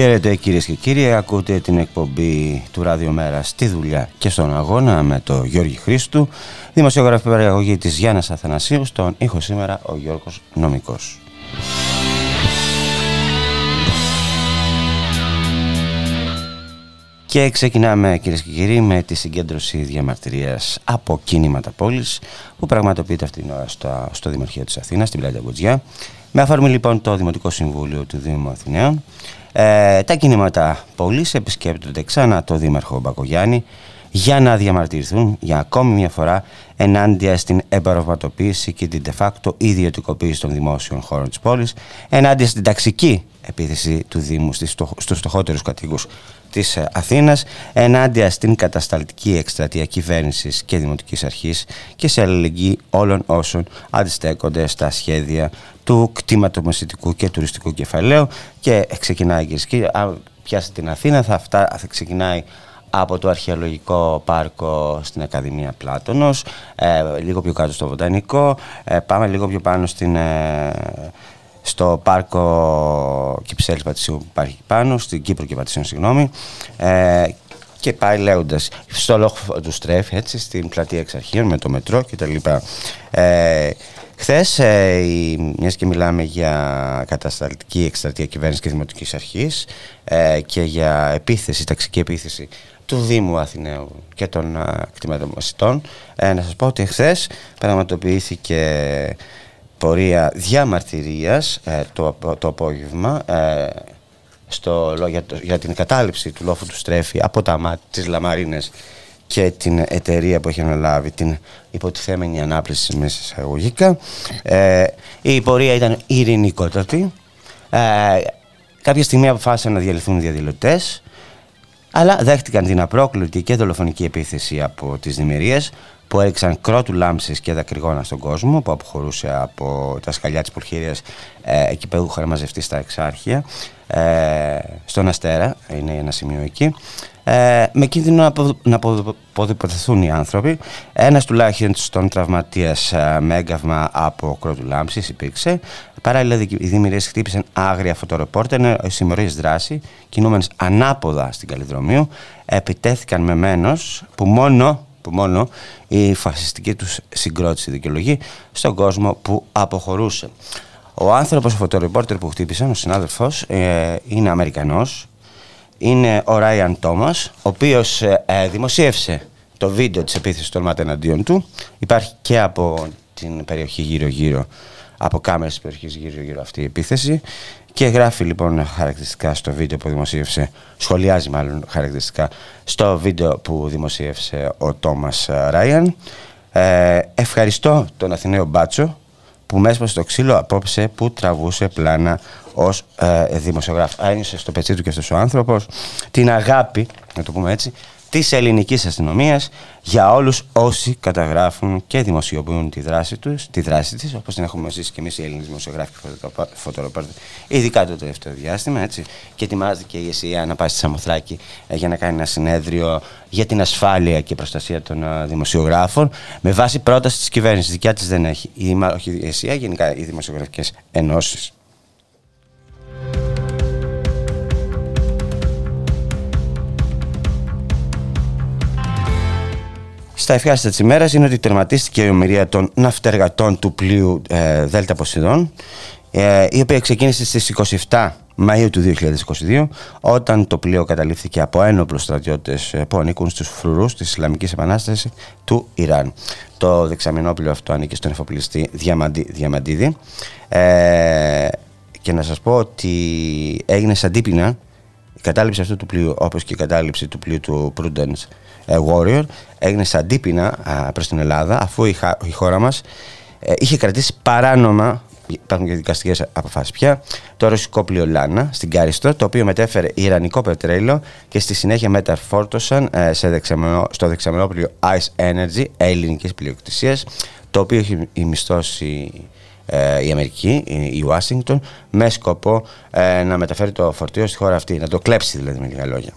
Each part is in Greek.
Χαίρετε κυρίες και κύριοι, ακούτε την εκπομπή του Ραδιομέρα στη δουλειά και στον αγώνα με το Γιώργη Χρήστου, δημοσιογραφή παραγωγή της Γιάννας Αθανασίου, στον ήχο σήμερα ο Γιώργος Νομικός. Και ξεκινάμε κυρίες και κύριοι με τη συγκέντρωση διαμαρτυρίας από κίνηματα πόλης που πραγματοποιείται αυτήν την ώρα στο, στο Δημαρχείο της Αθήνας, στην Πλάτη Αγκουτζιά. Με αφορμή λοιπόν το Δημοτικό Συμβούλιο του Δήμου Αθηναίων. Ε, τα κινήματα πόλη επισκέπτονται ξανά το Δήμαρχο Μπακογιάννη για να διαμαρτυρηθούν για ακόμη μια φορά ενάντια στην εμπαροβατοποίηση και την de facto ιδιωτικοποίηση των δημόσιων χώρων της πόλης, ενάντια στην ταξική επίθεση του Δήμου στους στοχότερους κατοίκους της ε, Αθήνας ενάντια στην κατασταλτική εκστρατεία κυβέρνησης και δημοτικής αρχής και σε αλληλεγγύη όλων όσων αντιστέκονται στα σχέδια του κτήματο και τουριστικού κεφαλαίου. Και ξεκινάει κυρίες και αν πιάσετε την Αθήνα θα, αυτά, θα ξεκινάει από το αρχαιολογικό πάρκο στην Ακαδημία Πλάτωνος, ε, λίγο πιο κάτω στο Βοτανικό, ε, πάμε λίγο πιο πάνω στην, ε, στο πάρκο Κυψέλης Πατησίου που υπάρχει πάνω, στην Κύπρο και Πατησίου, συγγνώμη, ε, και πάει λέγοντα στο λόγο του στρέφει έτσι, στην πλατεία εξ αρχείων με το μετρό κτλ. Ε, Χθες, ε, μιας και μιλάμε για κατασταλτική εκστρατεία κυβέρνησης και δημοτικής αρχής ε, και για επίθεση, ταξική επίθεση του Δήμου Αθηναίου και των ε, κτηματομοσιτών, ε, να σας πω ότι χθες πραγματοποιήθηκε πορεία διαμαρτυρίας ε, το, το απόγευμα ε, στο, για, για, την κατάληψη του λόφου του Στρέφη από τα μάτια της Λαμαρίνες και την εταιρεία που έχει αναλάβει την υποτιθέμενη ανάπληση μέσα εισαγωγικά. Ε, η πορεία ήταν ειρηνικότατη. Ε, κάποια στιγμή αποφάσισαν να διαλυθούν οι διαδηλωτές αλλά δέχτηκαν την απρόκλητη και δολοφονική επίθεση από τις δημιουργίες που έριξαν κρότου λάμψης και δακρυγόνα στον κόσμο που αποχωρούσε από τα σκαλιά της Πορχήριας ε, εκεί που είχαν μαζευτεί στα εξάρχεια ε, στον Αστέρα, είναι ένα σημείο εκεί ε, με κίνδυνο να αποδοποθούν οι άνθρωποι. Ένας τουλάχιστον τραυματίας ε, με έγκαυμα από κρότου λάμψης υπήρξε. Παράλληλα, οι δημιουργίες χτύπησαν άγρια φωτορεπόρτερ, ενώ οι συμμορίες δράση, κινούμενες ανάποδα στην Καλλιδρομίου, επιτέθηκαν με μένος που μόνο που μόνο η φασιστική τους συγκρότηση δικαιολογεί στον κόσμο που αποχωρούσε. Ο άνθρωπος, ο φωτορεπόρτερ που χτύπησαν, ο συνάδελφος, ε, είναι Αμερικανός, είναι ο Ράιαν Τόμας, ο οποίος ε, ε, δημοσίευσε το βίντεο της επίθεσης των εναντίον του. Υπάρχει και από την περιοχή γύρω-γύρω, από κάμερες της περιοχής γύρω-γύρω αυτή η επίθεση και γράφει λοιπόν χαρακτηριστικά στο βίντεο που δημοσίευσε, σχολιάζει μάλλον χαρακτηριστικά στο βίντεο που δημοσίευσε ο Τόμας Ράιαν. Ε, ευχαριστώ τον Αθηναίο Μπάτσο που μέσα στο ξύλο απόψε που τραβούσε πλάνα ως ε, δημοσιογράφος. Άνοιξε στο πετσί του και αυτός ο άνθρωπος την αγάπη, να το πούμε έτσι, της ελληνικής αστυνομίας για όλους όσοι καταγράφουν και δημοσιοποιούν τη δράση τους, τη δράση της, όπως την έχουμε ζήσει και εμείς οι Έλληνες δημοσιογράφοι και φωτοροπόρτες, ειδικά το τελευταίο διάστημα, έτσι, και ετοιμάζεται και η ΕΣΥΑ να πάει στη Σαμοθράκη ε, για να κάνει ένα συνέδριο για την ασφάλεια και προστασία των ε, δημοσιογράφων, με βάση πρόταση της κυβέρνησης, δικιά της δεν έχει, η, όχι η ΕΣΥΑ, γενικά οι δημοσιογραφικές ενώσεις. Στα ευχάριστα της ημέρας είναι ότι τερματίστηκε η ομοιρία των ναυτεργατών του πλοίου ε, Δέλτα Ποσειδών, ε, η οποία ξεκίνησε στις 27 Μαΐου του 2022, όταν το πλοίο καταλήφθηκε από ένοπλους στρατιώτες ε, που ανήκουν στους φρουρούς της Ισλαμικής Επανάστασης του Ιράν. Το δεξαμενόπλαιο αυτό ανήκει στον εφοπλιστή Διαμαντή, Διαμαντίδη. Ε, και να σας πω ότι έγινε σαν τύπηνα η κατάληψη αυτού του πλοίου, όπως και η κατάληψη του πλοίου του Prudence ε, Warrior έγινε σαν αντίπεινα προς την Ελλάδα αφού η χώρα μας ε, είχε κρατήσει παράνομα υπάρχουν και δικαστικές αποφάσεις πια. Το ρωσικό πλοίο Λάνα στην Κάριστο, το οποίο μετέφερε ιρανικό πετρέλαιο και στη συνέχεια μεταφόρτωσαν ε, σε δεξαμενό, στο δεξαμενό πλοίο Ice Energy ελληνικής πλειοκτησίας, το οποίο έχει μισθώσει ε, η Αμερική, η Ουάσιγκτον, με σκοπό ε, να μεταφέρει το φορτίο στη χώρα αυτή, να το κλέψει δηλαδή με λίγα λόγια.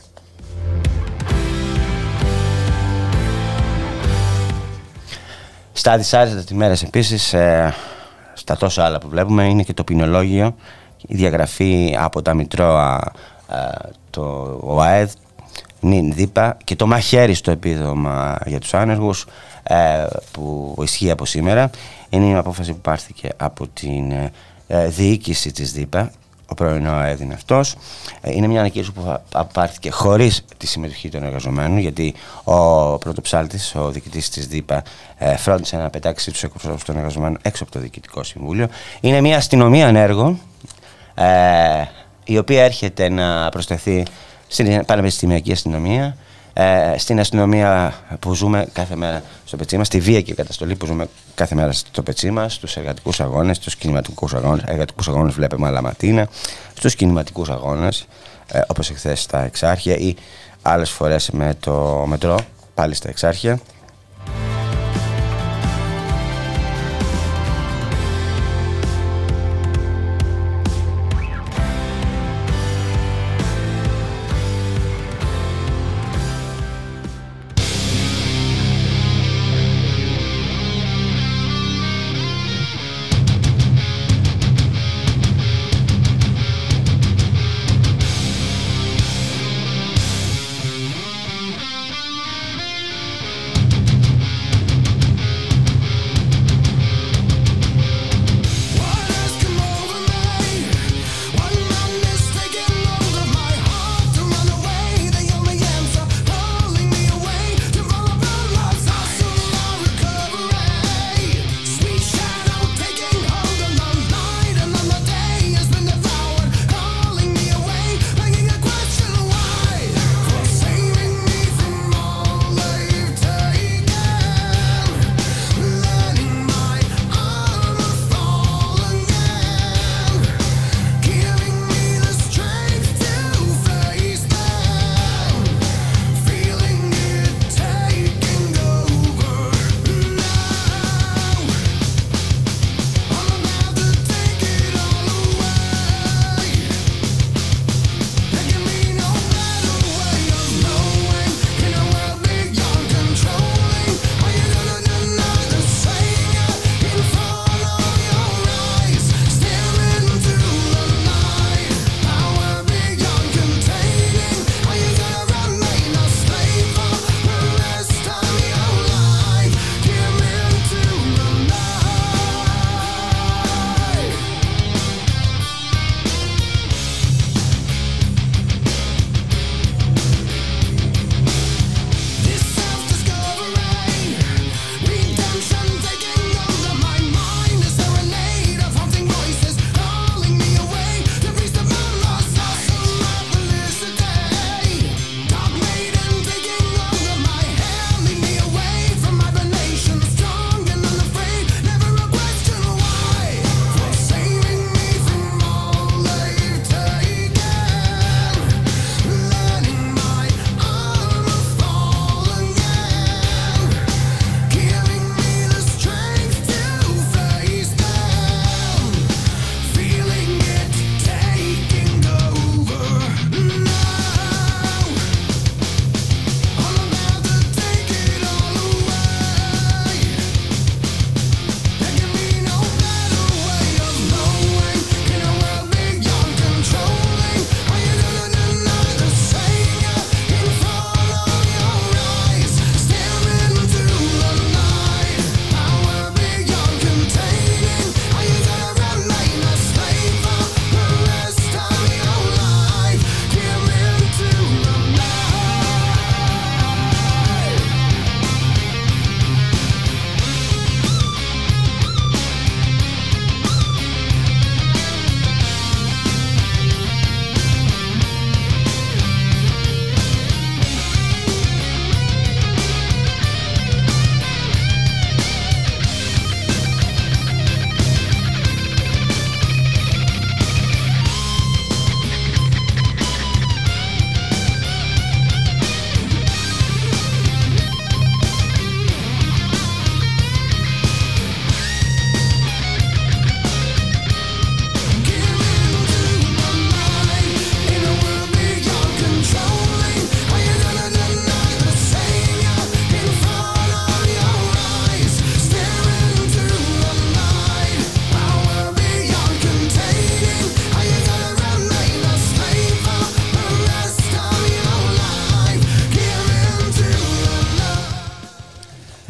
Στα δυσάρεστα μέρες επίσης, ε, στα τόσα άλλα που βλέπουμε, είναι και το ποινολόγιο, η διαγραφή από τα Μητρώα, ε, το ΟΑΕΔ, νυν δίπα και το μαχαίρι στο επίδομα για τους άνεργους ε, που ισχύει από σήμερα. Είναι μια απόφαση που πάρθηκε από την ε, διοίκηση της ΔΥΠΑ ο πρώην ΟΑΕΔ είναι αυτό. Είναι μια ανακοίνωση που πάρθηκε χωρίς τη συμμετοχή των εργαζομένων, γιατί ο πρωτοψάλτης, ο διοικητής της ΔΥΠΑ, ε, φρόντισε να πετάξει τους εκπροσώπους των εργαζομένων έξω από το Διοικητικό Συμβούλιο. Είναι μια αστυνομία ανέργων, ε, η οποία έρχεται να προσθεθεί στην πανεπιστημιακή αστυνομία ε, στην αστυνομία που ζούμε κάθε μέρα στο πετσί μας, στη βία και καταστολή που ζούμε κάθε μέρα στο πετσί μας, στους εργατικούς αγώνες, στους κινηματικούς αγώνες. Εργατικούς αγώνες βλέπουμε άλλα ματίνα, στους κινηματικούς αγώνες, ε, όπως εχθές στα Εξάρχεια ή άλλες φορές με το μετρό, πάλι στα Εξάρχεια.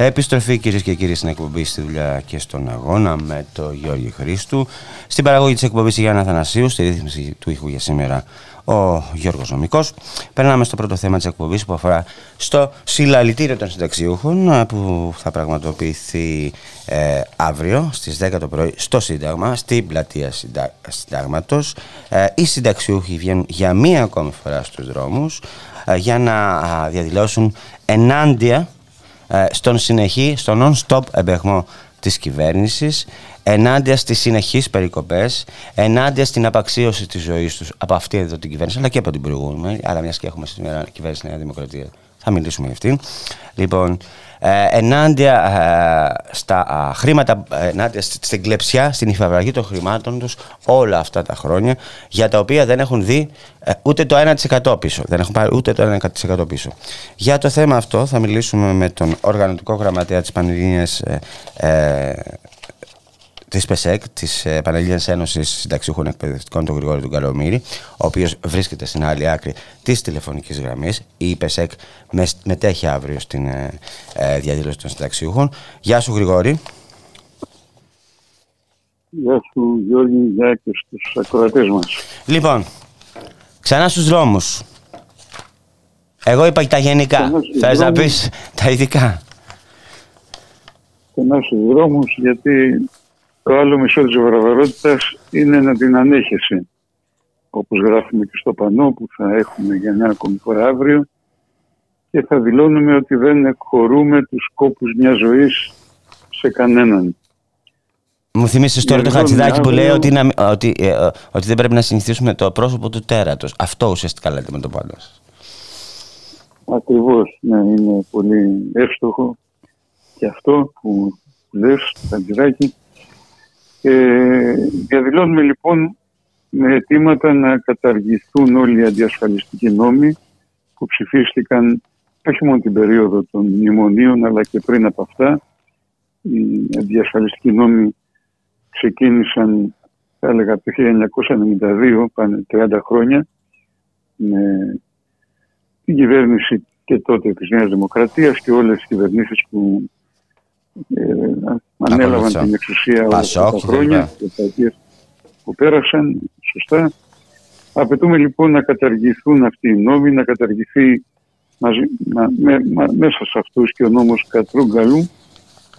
Επιστροφή κυρίες και κύριοι στην εκπομπή στη δουλειά και στον αγώνα με το Γιώργη Χρήστου. Στην παραγωγή της εκπομπής Γιάννα Θανασίου, στη ρύθμιση του ήχου για σήμερα ο Γιώργος Νομικός. Περνάμε στο πρώτο θέμα της εκπομπής που αφορά στο συλλαλητήριο των συνταξιούχων ε, που θα πραγματοποιηθεί ε, αύριο στις 10 το πρωί στο Σύνταγμα, στην πλατεία συντα... Συντάγματος. Ε, οι συνταξιούχοι βγαίνουν για μία ακόμη φορά στους δρόμους ε, για να διαδηλώσουν ενάντια στον συνεχή, στον non-stop εμπεγμό της κυβέρνησης ενάντια στις συνεχείς περικοπές, ενάντια στην απαξίωση της ζωής τους από αυτή εδώ την κυβέρνηση, αλλά και από την προηγούμενη, αλλά μιας και έχουμε σήμερα κυβέρνηση Νέα Δημοκρατία, θα μιλήσουμε για αυτήν. Λοιπόν, ε, ενάντια ε, στα χρήματα, ενάντια στην κλεψιά, στην υφαβραγή των χρημάτων τους όλα αυτά τα χρόνια, για τα οποία δεν έχουν δει ε, ούτε το 1% πίσω. Δεν έχουν πάρει ούτε το 1% πίσω. Για το θέμα αυτό θα μιλήσουμε με τον οργανωτικό γραμματέα της Πανελλήνιας της ΠΕΣΕΚ, της ε, Πανελλήνιας Ένωσης Συνταξιούχων Εκπαιδευτικών, τον Γρηγόρη του Καλομήρη, ο οποίος βρίσκεται στην άλλη άκρη της τηλεφωνικής γραμμής. Η ΠΕΣΕΚ μετέχει αύριο στην ε, ε, διαδήλωση των συνταξιούχων. Γεια σου, Γρηγόρη. Γεια σου, Γιώργη, γεια και στους ακροατές μας. Λοιπόν, ξανά στους δρόμους. Εγώ είπα τα γενικά. Θε να πεις τα ειδικά; Ξανά στους δρόμους, γιατί το άλλο μισό της βραβερότητας είναι να την ανέχεσαι. Όπως γράφουμε και στο πανό που θα έχουμε για μια ακόμη φορά αύριο και θα δηλώνουμε ότι δεν εκχωρούμε τους σκόπους μιας ζωής σε κανέναν. Μου θυμίσεις τώρα το χατσιδάκι που λέει ότι, ότι, ε, ε, ότι δεν πρέπει να συνηθίσουμε το πρόσωπο του τέρατος. Αυτό ουσιαστικά λέτε με το πάνω σας. Ακριβώς, ναι, είναι πολύ εύστοχο και αυτό που λες, χατσιδάκι. Ε, διαδηλώνουμε λοιπόν με αιτήματα να καταργηθούν όλοι οι αντιασφαλιστικοί νόμοι που ψηφίστηκαν όχι μόνο την περίοδο των μνημονίων αλλά και πριν από αυτά. Οι αντιασφαλιστικοί νόμοι ξεκίνησαν θα έλεγα το 1992, πάνε 30 χρόνια με την κυβέρνηση και τότε της Νέας Δημοκρατίας και όλες τις κυβερνήσεις που ε, ανέλαβαν την εξουσία όλα αυτά τα χρόνια, τα που πέρασαν, σωστά. Απαιτούμε λοιπόν να καταργηθούν αυτοί οι νόμοι, να καταργηθεί μαζί, με, μέσα σε αυτούς και ο νόμος Κατρούγκαλου,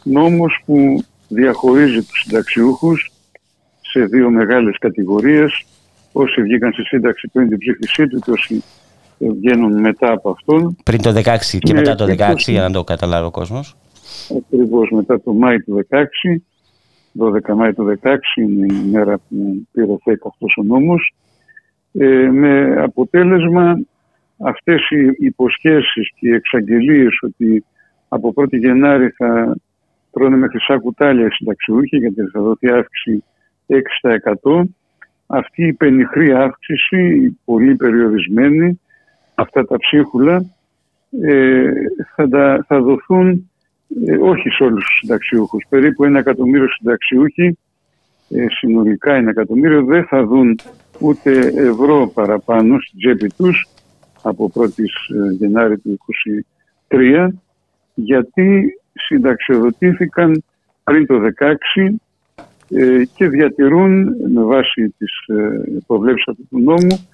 νόμος που διαχωρίζει τους συνταξιούχους σε δύο μεγάλες κατηγορίες, όσοι βγήκαν στη σύνταξη πριν την ψήφισή του και όσοι βγαίνουν μετά από αυτόν. Πριν το 16 και μετά το 16, για να το καταλάβει ο κόσμος ακριβώς μετά το Μάη του 16, 12 Μάη του 16 είναι η μέρα που πήρε θέκα αυτός ο νόμος, ε, με αποτέλεσμα αυτές οι υποσχέσεις και οι εξαγγελίες ότι από 1η Γενάρη θα τρώνε με χρυσά κουτάλια οι συνταξιούχοι γιατί θα δοθεί αύξηση 6%. Αυτή η πενιχρή αύξηση, πολύ περιορισμένη, αυτά τα ψίχουλα, ε, θα, θα δοθούν ε, όχι σε όλους τους συνταξιούχους. Περίπου ένα εκατομμύριο συνταξιούχοι, ε, συνολικά ένα εκατομμύριο, δεν θα δουν ούτε ευρώ παραπάνω στην τσέπη τους από 1η ε, Γενάρη του 2023 γιατί συνταξιοδοτήθηκαν πριν το 2016 ε, και διατηρούν με βάση τις υποβλέψεις αυτού του νόμου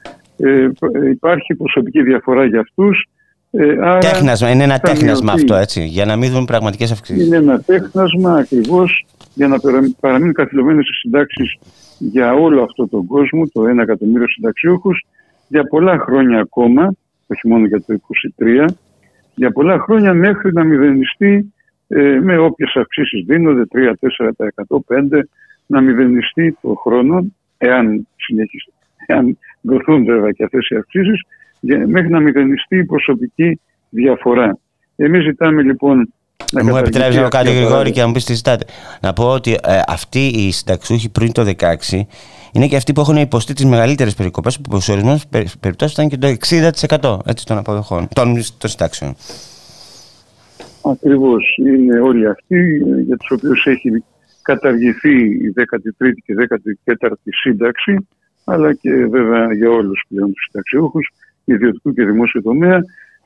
υπάρχει προσωπική διαφορά για αυτούς ε, άρα τέχνασμα, είναι ένα τέχνασμα αυτό έτσι, για να μην δουν πραγματικές αυξήσεις. Είναι ένα τέχνασμα ακριβώς για να παραμείνουν καθυλωμένες οι συντάξεις για όλο αυτό τον κόσμο, το 1 εκατομμύριο συνταξιούχους, για πολλά χρόνια ακόμα, όχι μόνο για το 2023, για πολλά χρόνια μέχρι να μηδενιστεί ε, με όποιες αυξήσεις δίνονται, 3-4%, 5%, να μηδενιστεί το χρόνο, εάν συνεχίσει, εάν δοθούν βέβαια και αυτές οι αυξήσεις, μέχρι να μηδενιστεί η προσωπική διαφορά. Εμείς ζητάμε λοιπόν να Μου επιτρέπει να κάτι Γρηγόρη και να μου πεις τι ζητάτε. Να πω ότι ε, αυτοί οι συνταξιούχοι πριν το 2016 είναι και αυτοί που έχουν υποστεί τις μεγαλύτερες περικοπές που σε ορισμένες περιπτώσεις ήταν και το 60% έτσι, των αποδοχών, των, των συντάξεων. Ακριβώς. Είναι όλοι αυτοί για τους οποίους έχει καταργηθεί η 13η και 14η σύνταξη, αλλά και βέβαια για όλους πλέον τους συνταξιούχους ιδιωτικού και δημόσιου τομέα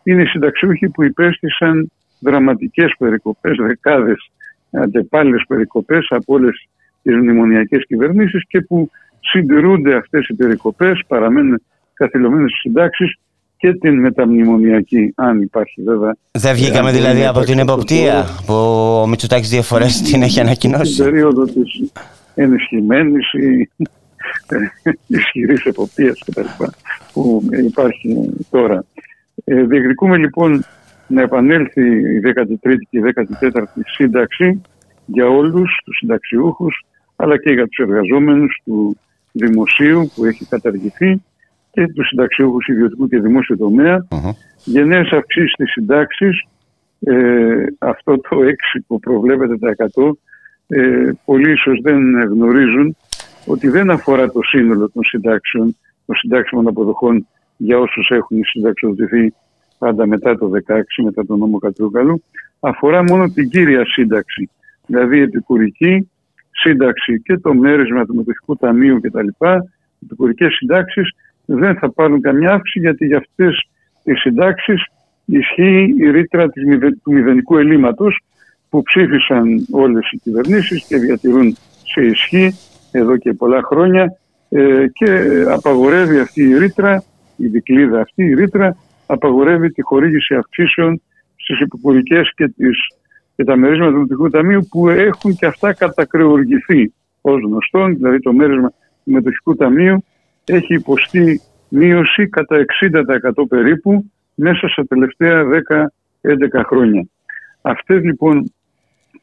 είναι οι συνταξιούχοι που υπέστησαν δραματικές περικοπές, δεκάδες αντεπάλληλες περικοπές από όλες τις μνημονιακές κυβερνήσεις και που συντηρούνται αυτές οι περικοπές, παραμένουν καθυλωμένες στις συντάξεις και την μεταμνημονιακή, αν υπάρχει βέβαια. Δεν βγήκαμε δηλαδή από την εποπτεία που ο Μητσοτάκης δύο φορές την έχει ανακοινώσει. Στην περίοδο της ενισχυμένης ή ισχυρής εποπτείας που υπάρχει τώρα. Ε, διεκδικούμε λοιπόν να επανέλθει η 13η και η 14η σύνταξη για όλους τους συνταξιούχους αλλά και για τους εργαζόμενους του δημοσίου που έχει καταργηθεί και τους συνταξιούχους ιδιωτικού και δημόσιου τομέα. Uh-huh. Γενναίες αυξήσεις στις συντάξεις, ε, αυτό το 6 που προβλέπεται τα 100, ε, πολλοί ίσως δεν γνωρίζουν ότι δεν αφορά το σύνολο των συντάξεων, των συντάξεων αποδοχών για όσους έχουν συνταξιοδοτηθεί πάντα μετά το 16, μετά τον νόμο Κατρούκαλου, αφορά μόνο την κύρια σύνταξη, δηλαδή επικουρική σύνταξη και το μέρισμα του μετοχικού ταμείου κτλ. Επικουρικές συντάξεις δεν θα πάρουν καμιά αύξηση γιατί για αυτές τις συντάξεις ισχύει η ρήτρα του μηδενικού ελλείμματος που ψήφισαν όλες οι κυβερνήσεις και διατηρούν σε ισχύ εδώ και πολλά χρόνια ε, και απαγορεύει αυτή η ρήτρα, η δικλίδα αυτή η ρήτρα απαγορεύει τη χορήγηση αυξήσεων στις επικουρικές και, τις, και τα μερίσματα του Μετοχικού Ταμείου που έχουν και αυτά κατακρεουργηθεί ως γνωστόν, δηλαδή το μέρισμα του Μετοχικού Ταμείου έχει υποστεί μείωση κατά 60% περίπου μέσα στα τελευταία 10-11 χρόνια. Αυτές λοιπόν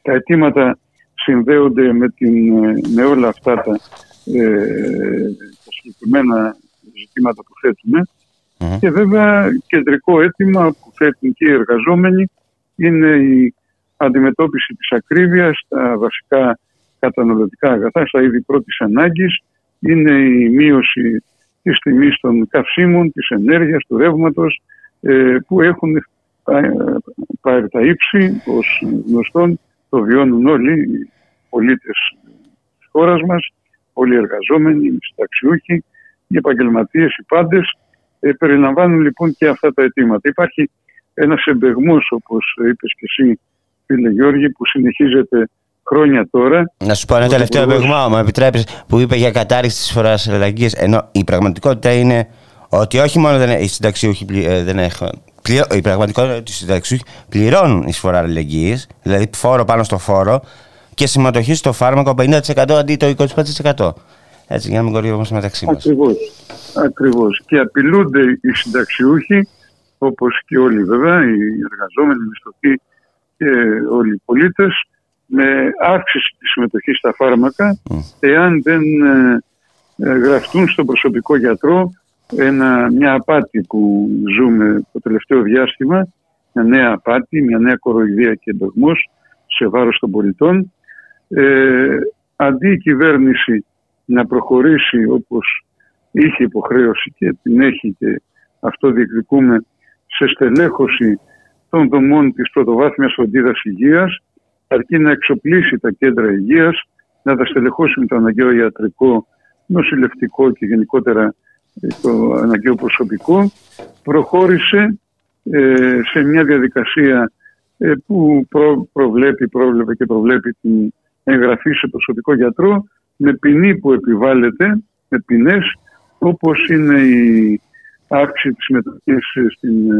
τα αιτήματα συνδέονται με, την, με όλα αυτά τα, ε, τα συγκεκριμένα ζητήματα που θέτουμε. Και βέβαια κεντρικό αίτημα που θέτουν και οι εργαζόμενοι είναι η αντιμετώπιση της ακρίβειας στα βασικά καταναλωτικά αγαθά, στα είδη πρώτης ανάγκης, είναι η μείωση της τιμής των καυσίμων, της ενέργειας, του ρεύματος ε, που έχουν πάρει τα ύψη ως γνωστόν το βιώνουν όλοι οι πολίτες της χώρας μας, όλοι οι εργαζόμενοι, οι συνταξιούχοι, οι επαγγελματίες, οι πάντες ε, περιλαμβάνουν λοιπόν και αυτά τα αιτήματα. Υπάρχει ένας εμπεγμός όπως είπες και εσύ φίλε Γιώργη που συνεχίζεται χρόνια τώρα. Να σου πω ένα τελευταίο εμπεγμό, μου επιτρέπεις, που είπε για κατάρριξη της φοράς αλλαγής. Ενώ η πραγματικότητα είναι ότι όχι μόνο δεν, οι συνταξιούχοι ε, δεν έχουν. Η πραγματικότητα είναι ότι οι συνταξιούχοι πληρώνουν εισφορά αλληλεγγύης, δηλαδή φόρο πάνω στο φόρο και συμμετοχή στο φάρμακο 50% αντί το 25%. Έτσι, για να μην κορυφόμαστε μεταξύ μας. Ακριβώς. Ακριβώς. Και απειλούνται οι συνταξιούχοι, όπως και όλοι βέβαια, οι εργαζόμενοι, οι μισθωτοί και όλοι οι πολίτες, με αύξηση της συμμετοχής στα φάρμακα εάν δεν ε, ε, γραφτούν στον προσωπικό γιατρό ένα, μια απάτη που ζούμε το τελευταίο διάστημα, μια νέα απάτη, μια νέα κοροϊδία και εντογμός σε βάρος των πολιτών. Ε, αντί η κυβέρνηση να προχωρήσει όπως είχε υποχρέωση και την έχει και αυτό διεκδικούμε σε στελέχωση των δομών της πρωτοβάθμιας φροντίδας υγείας αρκεί να εξοπλίσει τα κέντρα υγείας, να τα στελεχώσει με το αναγκαίο ιατρικό, νοσηλευτικό και γενικότερα ε, το αναγκαίο προσωπικό, προχώρησε ε, σε μια διαδικασία ε, που προβλέπει, πρόβλεπε και προβλέπει την εγγραφή σε προσωπικό γιατρό με ποινή που επιβάλλεται, με ποινές όπως είναι η αύξηση της συμμετοχής στην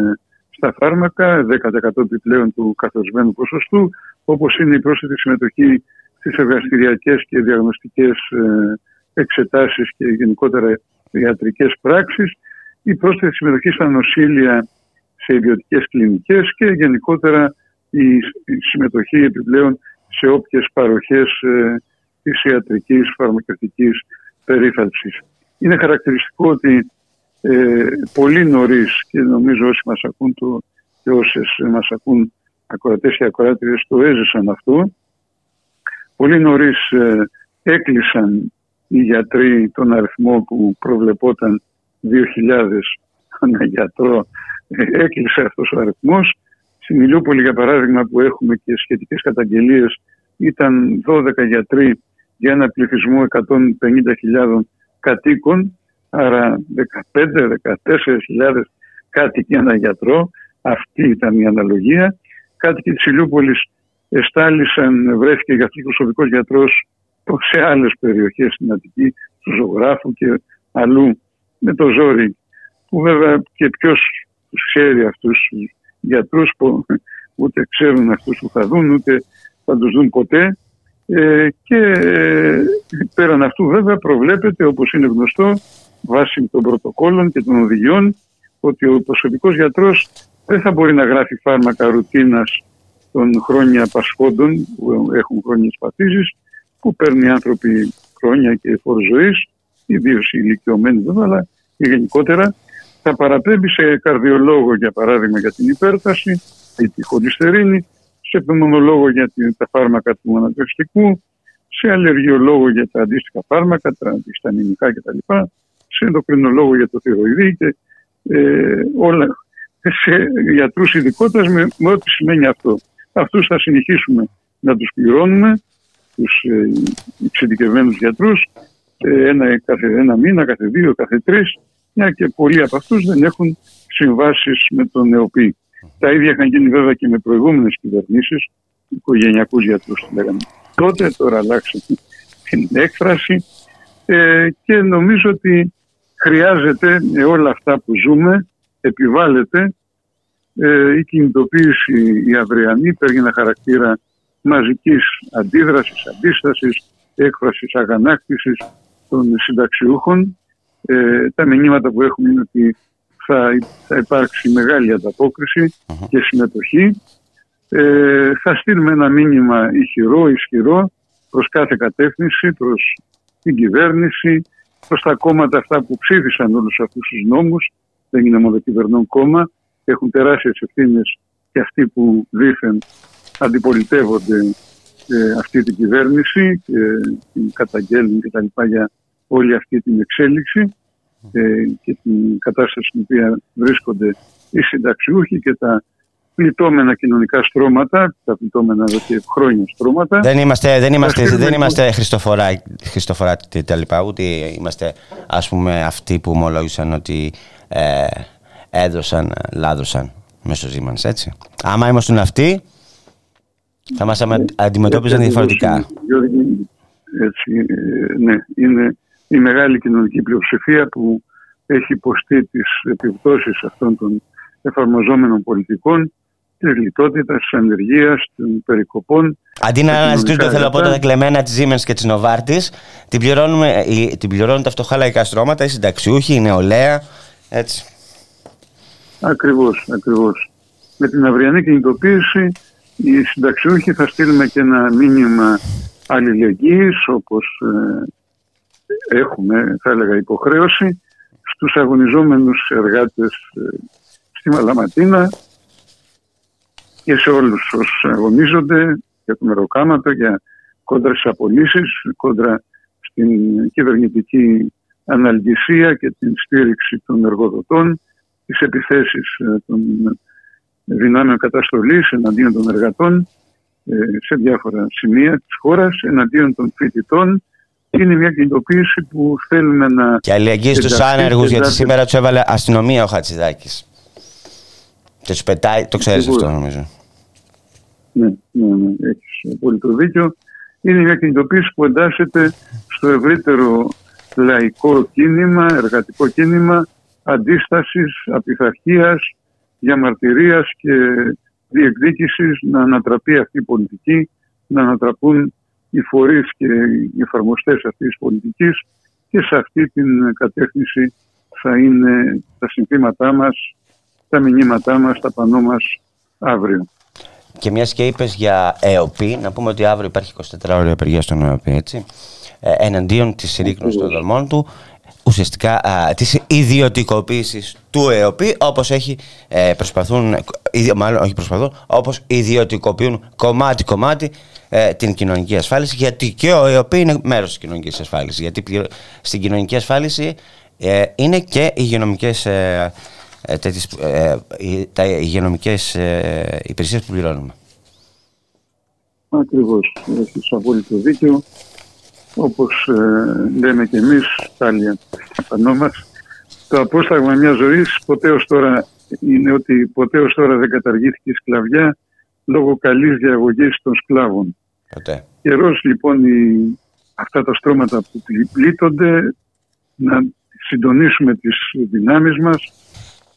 στα φάρμακα, 10% επιπλέον του καθορισμένου ποσοστού, όπως είναι η πρόσθετη συμμετοχή στις εργαστηριακές και διαγνωστικές ε, εξετάσεις και γενικότερα ιατρικές πράξεις, η πρόσθετη συμμετοχή στα νοσήλια σε ιδιωτικές κλινικές και γενικότερα η συμμετοχή επιπλέον σε όποιες παροχές ε, της ιατρικής φαρμακευτικής περίθαλψης. Είναι χαρακτηριστικό ότι ε, πολύ νωρίς και νομίζω όσοι μας ακούν το, και όσες μας ακούν ακροατές και ακροάτριες το έζησαν αυτό. Πολύ νωρίς ε, έκλεισαν οι γιατροί τον αριθμό που προβλεπόταν 2.000 ανά γιατρό. Ε, έκλεισε αυτός ο αριθμός. Στην Ηλιούπολη για παράδειγμα που έχουμε και σχετικές καταγγελίες ήταν 12 γιατροί για ένα πληθυσμό 150.000 κατοίκων Άρα 15-14 χιλιάδες κάτοικοι ένα γιατρό, αυτή ήταν η αναλογία. κάτοικοι της Ηλιούπολης εστάλησαν, βρέθηκε για αυτούς προσωπικός γιατρός σε άλλες περιοχές στην Αττική, του ζωγράφου και αλλού με το ζόρι που βέβαια και ποιος τους ξέρει αυτούς τους γιατρούς που ούτε ξέρουν αυτούς που θα δουν ούτε θα τους δουν ποτέ. Ε, και ε, πέραν αυτού βέβαια προβλέπεται όπως είναι γνωστό βάσει των πρωτοκόλων και των οδηγιών ότι ο προσωπικός γιατρός δεν θα μπορεί να γράφει φάρμακα ρουτίνας των χρόνια πασχόντων που έχουν χρόνια πατήσεις που παίρνουν οι άνθρωποι χρόνια και φόρο ζωής, ιδίως οι ηλικιωμένοι βέβαια, αλλά και γενικότερα θα παραπέμπει σε καρδιολόγο για παράδειγμα για την υπέρταση ή τη χολυστερίνη, σε πνευμονολόγο για τα φάρμακα του αναπνευστικού, σε αλλεργιολόγο για τα αντίστοιχα φάρμακα, τα αντισταμινικά κτλ. Σε ενδοκρινολόγο για το θηροειδή και ε, όλα σε γιατρούς ειδικότητας με, με ό,τι σημαίνει αυτό. Αυτούς θα συνεχίσουμε να τους πληρώνουμε, τους ε, εξειδικευμένου γιατρούς, ε, ένα, κάθε ένα μήνα, κάθε δύο, κάθε τρεις, μια και πολλοί από αυτούς δεν έχουν συμβάσεις με τον ΕΟΠΗ. Τα ίδια είχαν γίνει βέβαια και με προηγούμενες κυβερνήσεις, οικογενειακούς γιατρούς λέγαμε. Τότε, τώρα αλλάξαμε την έκφραση ε, και νομίζω ότι χρειάζεται με όλα αυτά που ζούμε, επιβάλλεται ε, η κινητοποίηση η αυριανή παίρνει ένα χαρακτήρα μαζικής αντίδρασης, αντίστασης, έκφρασης αγανάκτησης των συνταξιούχων. Ε, τα μηνύματα που έχουμε είναι ότι θα, θα υπάρξει μεγάλη και συμμετοχή. Ε, θα στείλουμε ένα μήνυμα ηχηρό, ισχυρό προς κάθε κατεύθυνση, προς την κυβέρνηση, προς τα κόμματα αυτά που ψήφισαν όλους αυτούς τους νόμους. Δεν είναι μόνο κυβερνών κόμμα, έχουν τεράστιες ευθύνες και αυτοί που δήθεν αντιπολιτεύονται ε, αυτή την κυβέρνηση και την καταγγέλνουν και τα λοιπά για όλη αυτή την εξέλιξη ε, και την κατάσταση στην οποία βρίσκονται οι συνταξιούχοι και τα πληττόμενα κοινωνικά στρώματα, τα πληττόμενα εδώ και χρόνια στρώματα. Δεν είμαστε, δεν είμαστε, δεν είμαστε Χριστοφορά, Χριστοφορά τα λοιπά, ούτε είμαστε ας πούμε αυτοί που ομολόγησαν ότι ε, έδωσαν, λάδωσαν μέσω Siemens, έτσι. Άμα ήμασταν αυτοί, θα μας αντιμετώπιζαν διαφορετικά. Έτσι, ναι, είναι η μεγάλη κοινωνική πλειοψηφία που έχει υποστεί τις επιπτώσεις αυτών των εφαρμοζόμενων πολιτικών της λιτότητας, της ανεργίας, των περικοπών. Αντί να αναζητούν το θελοπότα τα κλεμμένα τη Siemens και της Νοβάρτη, την, την πληρώνουν τα φτωχά λαϊκά στρώματα, οι συνταξιούχοι, η νεολαία. Έτσι. Ακριβώς, ακριβώς. Με την αυριανή κινητοποίηση οι συνταξιούχοι θα στείλουμε και ένα μήνυμα αλληλεγγύης όπως ε, έχουμε θα έλεγα υποχρέωση στους αγωνιζόμενους εργάτες ε, στη Μαλαματίνα και σε όλους όσους αγωνίζονται για το μεροκάματο, για κόντρα στις απολύσεις, κόντρα στην κυβερνητική αναλγησία και την στήριξη των εργοδοτών τις επιθέσεις ε, των δυνάμεων καταστολής εναντίον των εργατών ε, σε διάφορα σημεία της χώρας, εναντίον των φοιτητών. Είναι μια κινητοποίηση που θέλουμε να... Και αλληλεγγύης στους άνεργους, γιατί σήμερα τους έβαλε αστυνομία ο Χατζηδάκης. Και τους πετάει, το ξέρεις αυτό νομίζω. Ναι, ναι, ναι, έχεις πολύ το δίκιο. Είναι μια κινητοποίηση που εντάσσεται στο ευρύτερο λαϊκό κίνημα, εργατικό κίνημα αντίστασης, απειθαρχίας, διαμαρτυρίας και διεκδίκησης να ανατραπεί αυτή η πολιτική, να ανατραπούν οι φορείς και οι εφαρμοστές αυτής της πολιτικής και σε αυτή την κατεύθυνση θα είναι τα συνθήματά μας, τα μηνύματά μας, τα πανό μας αύριο. Και μιας και είπες για ΕΟΠΗ, να πούμε ότι αύριο υπάρχει 24 ώρα απεργία στον ΕΟΠΗ, έτσι. Ε, εναντίον της συρρήκνωσης των δομών του ουσιαστικά α, της ιδιωτικοποίησης του ΕΟΠΗ όπως έχει ε, προσπαθούν, μάλλον όχι προσπαθούν, όπως ιδιωτικοποιούν κομμάτι-κομμάτι ε, την κοινωνική ασφάλιση γιατί και ο ΕΟΠΗ είναι μέρος της κοινωνικής ασφάλισης γιατί στην κοινωνική ασφάλιση ε, είναι και οι υγειονομικές, ε, ε, ε τα υγειονομικές υπηρεσίες που πληρώνουμε. Ακριβώς, έχεις απόλυτο δίκαιο όπως ε, λέμε και εμείς πάλι απανό μας, το απόσταγμα μιας ζωής ποτέ ως τώρα είναι ότι ποτέ ως τώρα δεν καταργήθηκε η σκλαβιά λόγω καλής διαγωγής των σκλάβων. Ποτέ. Καιρός λοιπόν οι, αυτά τα στρώματα που πλήττονται να συντονίσουμε τις δυνάμεις μας.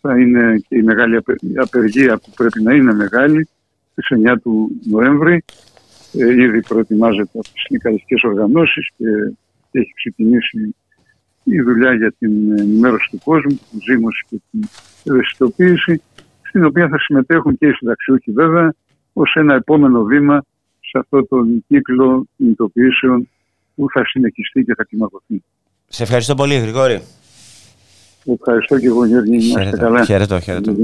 Θα είναι και η μεγάλη απεργία που πρέπει να είναι μεγάλη στις 9 του Νοέμβρη. Ε, ήδη προετοιμάζεται από τις συνδικαλιστικές οργανώσεις και έχει ξεκινήσει η δουλειά για την ενημέρωση του κόσμου, την ζήμωση και την ευαισθητοποίηση, στην οποία θα συμμετέχουν και οι συνταξιούχοι βέβαια, ως ένα επόμενο βήμα σε αυτό το κύκλο κινητοποιήσεων που θα συνεχιστεί και θα κλιμακωθεί. Σε ευχαριστώ πολύ, Γρηγόρη. Ευχαριστώ και εγώ, Γιώργη. Χαίρετο, χαίρετο. χαίρετο.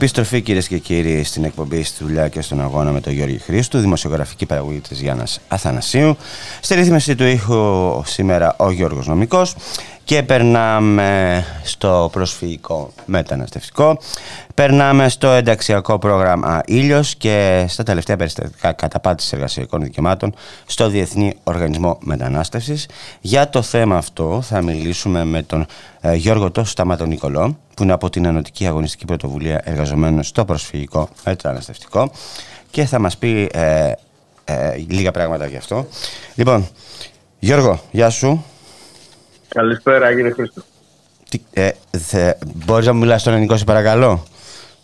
Επιστροφή κυρίες και κύριοι στην εκπομπή στη δουλειά και στον αγώνα με τον Γιώργη Χρήστου, δημοσιογραφική παραγωγή της Γιάννας Αθανασίου. Στη ρύθμιση του ήχου σήμερα ο Γιώργος Νομικός και περνάμε στο προσφυγικό μεταναστευτικό. Περνάμε στο ενταξιακό πρόγραμμα Ήλιος και στα τελευταία περιστατικά καταπάτησης εργασιακών δικαιωμάτων στο Διεθνή Οργανισμό Μετανάστευσης. Για το θέμα αυτό θα μιλήσουμε με τον ε, Γιώργο Τόσο Σταματο Νικολό που είναι από την Ενωτική Αγωνιστική Πρωτοβουλία εργαζομένων στο προσφυγικό μεταναστευτικό και θα μας πει ε, ε, λίγα πράγματα γι' αυτό. Λοιπόν, Γιώργο, γεια σου. Καλησπέρα κύριε Χρήστο. Ε, μπορείς να μου μιλάς στον ελληνικό σε παρακαλώ;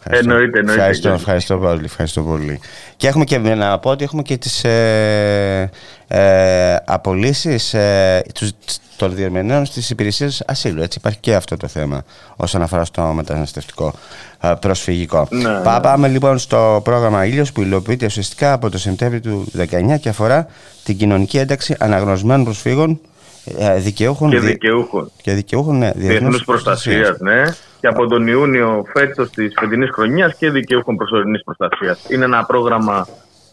Εννοείται, εννοείται. Ευχαριστώ, ευχαριστώ πολύ, ευχαριστώ πολύ. Και έχουμε και να πω ότι έχουμε και τις ε, ε, απολύσεις, ε, τους, των διερμηνέων στις υπηρεσίες ασύλου. Έτσι υπάρχει και αυτό το θέμα όσον αφορά στο μεταναστευτικό προσφυγικό. Ναι, ναι. Πάμε λοιπόν στο πρόγραμμα Ήλιος που υλοποιείται ουσιαστικά από το Σεπτέμβριο του 2019 και αφορά την κοινωνική ένταξη αναγνωσμένων προσφύγων ε, δικαιούχων, και δικαιούχων. Και δικαιούχων ναι, διεθνούς προστασίας, ναι. Και από τον Ιούνιο φέτος της φετινής χρονιάς και δικαιούχων προσωρινής προστασίας. Είναι ένα πρόγραμμα,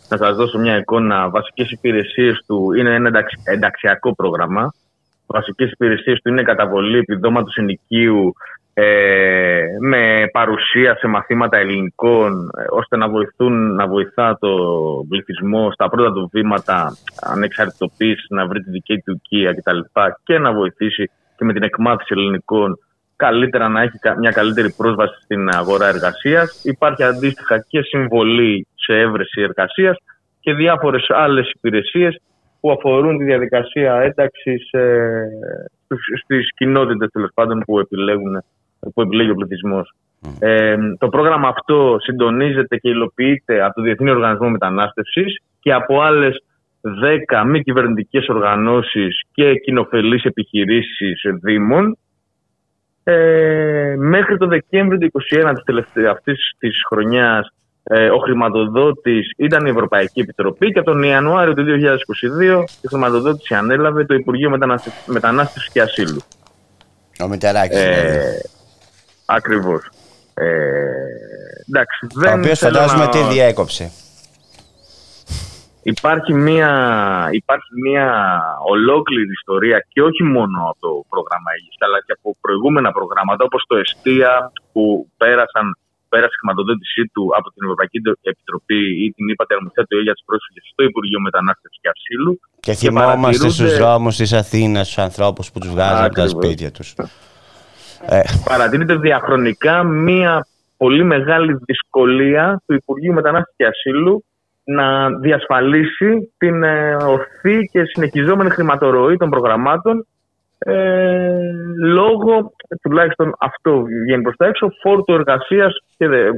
να σας δώσω μια εικόνα, βασικές υπηρεσίες του είναι ένα ενταξιακό πρόγραμμα. Βασικές υπηρεσίες του είναι καταβολή επιδόματος ενοικίου, ε, με παρουσία σε μαθήματα ελληνικών ε, ώστε να βοηθούν να βοηθά το πληθυσμό στα πρώτα του βήματα ανεξαρτητοποίηση να βρει τη δική του οικία κτλ. Και, να βοηθήσει και με την εκμάθηση ελληνικών καλύτερα να έχει μια καλύτερη πρόσβαση στην αγορά εργασίας. Υπάρχει αντίστοιχα και συμβολή σε έβρεση εργασίας και διάφορες άλλες υπηρεσίες που αφορούν τη διαδικασία ένταξης ε, στις κοινότητες τέλος πάντων που επιλέγουν που επιλέγει ο πληθυσμός. Ε, το πρόγραμμα αυτό συντονίζεται και υλοποιείται από το Διεθνή Οργανισμό Μετανάστευσης και από άλλες 10 μη κυβερνητικές οργανώσεις και κοινοφελείς επιχειρήσεις Δήμων. Ε, μέχρι το Δεκέμβριο του 2021 αυτής της χρονιάς ε, ο χρηματοδότης ήταν η Ευρωπαϊκή Επιτροπή και από τον Ιανουάριο του 2022 η χρηματοδότηση ανέλαβε το Υπουργείο Μετανάστευσης και Ασύλου. Ο Μητεράκης. Ε, δηλαδή. Ακριβώς. Ε, εντάξει, δεν. Ο οποίο φαντάζομαι τι διέκοψε. Υπάρχει μια, υπάρχει μια ολόκληρη ιστορία και όχι μόνο από το πρόγραμμα Αίγης, αλλά και από προηγούμενα προγράμματα όπως το Εστία που πέρασαν, πέρασε η χρηματοδότησή του από την Ευρωπαϊκή Επιτροπή ή την ΥΠΑΤΕ Αρμοστία για τις πρόσφυγες στο Υπουργείο Μετανάστευσης και Ασύλου. Και, θυμόμαστε στους δρόμους της Αθήνας τους ανθρώπους που τους βγάζουν από τα σπίτια τους. Ε. Παρατηρείται διαχρονικά μία πολύ μεγάλη δυσκολία του Υπουργείου Μετανάστευσης και Ασύλου να διασφαλίσει την ε, ορθή και συνεχιζόμενη χρηματορροή των προγραμμάτων ε, λόγω, τουλάχιστον αυτό βγαίνει προς τα έξω, φόρτου εργασίας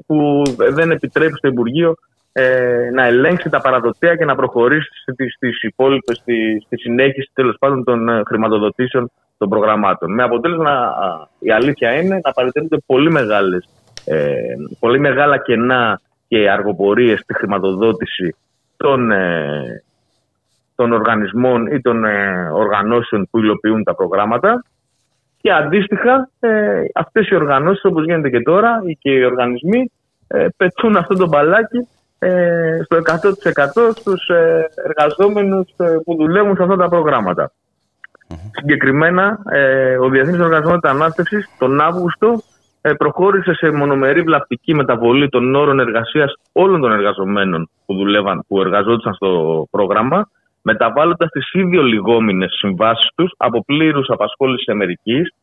που δεν επιτρέπει στο Υπουργείο ε, να ελέγξει τα παραδοτέα και να προχωρήσει στις υπόλοιπες, στη, στη συνέχιση τέλος πάντων των ε, χρηματοδοτήσεων των προγραμμάτων. Με αποτέλεσμα, η αλήθεια είναι να παρατηρούνται πολύ, μεγάλες, ε, πολύ μεγάλα κενά και αργοπορίες στη χρηματοδότηση των, ε, των οργανισμών ή των ε, οργανώσεων που υλοποιούν τα προγράμματα. Και αντίστοιχα ε, αυτές οι οργανώσεις όπως γίνεται και τώρα και οι οργανισμοί ε, πετούν αυτό το μπαλάκι ε, στο 100% στους ε, εργαζόμενους που δουλεύουν σε αυτά τα προγράμματα. Συγκεκριμένα, ε, ο Διεθνής Οργανισμός Μετανάστευσης τον Αύγουστο ε, προχώρησε σε μονομερή βλαπτική μεταβολή των όρων εργασίας όλων των εργαζομένων που, δουλεύαν, που εργαζόντουσαν στο πρόγραμμα, μεταβάλλοντας τις ίδιο λιγόμενες συμβάσεις τους από πλήρους απασχόλησης Αμερικής.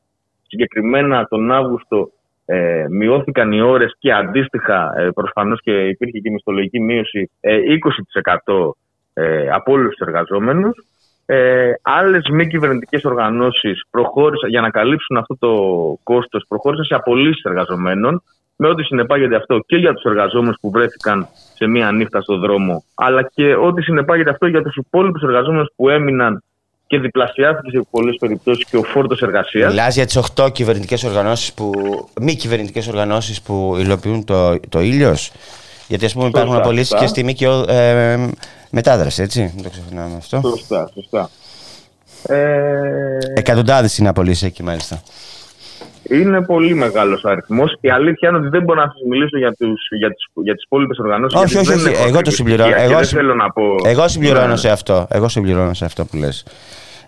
Συγκεκριμένα τον Αύγουστο ε, μειώθηκαν οι ώρες και αντίστοιχα ε, προφανώς και υπήρχε και μισθολογική μείωση ε, 20% ε, από όλους τους εργαζόμενους. Ε, Άλλες μη κυβερνητικές οργανώσεις προχώρησαν για να καλύψουν αυτό το κόστος, προχώρησαν σε απολύσεις εργαζομένων, με ό,τι συνεπάγεται αυτό και για τους εργαζόμενους που βρέθηκαν σε μία νύχτα στο δρόμο, αλλά και ό,τι συνεπάγεται αυτό για τους υπόλοιπους εργαζόμενους που έμειναν και διπλασιάστηκε σε πολλές περιπτώσεις και ο φόρτος εργασίας. Μιλάς για τις 8 κυβερνητικές οργανώσεις που. μη κυβερνητικές οργανώσεις που υλοποιούν το, το ήλιος. Γιατί ας πούμε υπάρχουν απολύσεις και στη ΜΚΟ ε, μετάδραση, έτσι. Δεν το ξεχνάμε αυτό. Σωστά, σωστά. Ε... Εκατοντάδες είναι απολύσεις εκεί, μάλιστα. Είναι πολύ μεγάλος αριθμός. Η αλήθεια είναι ότι δεν μπορώ να σας μιλήσω για, τους, για, τις, για τις υπόλοιπες οργανώσεις. Όχι, όχι, όχι. Εγώ το συμπληρώνω. Εγώ, εγώ συμπληρώνω ναι. σε αυτό. Εγώ συμπληρώνω σε αυτό που λες.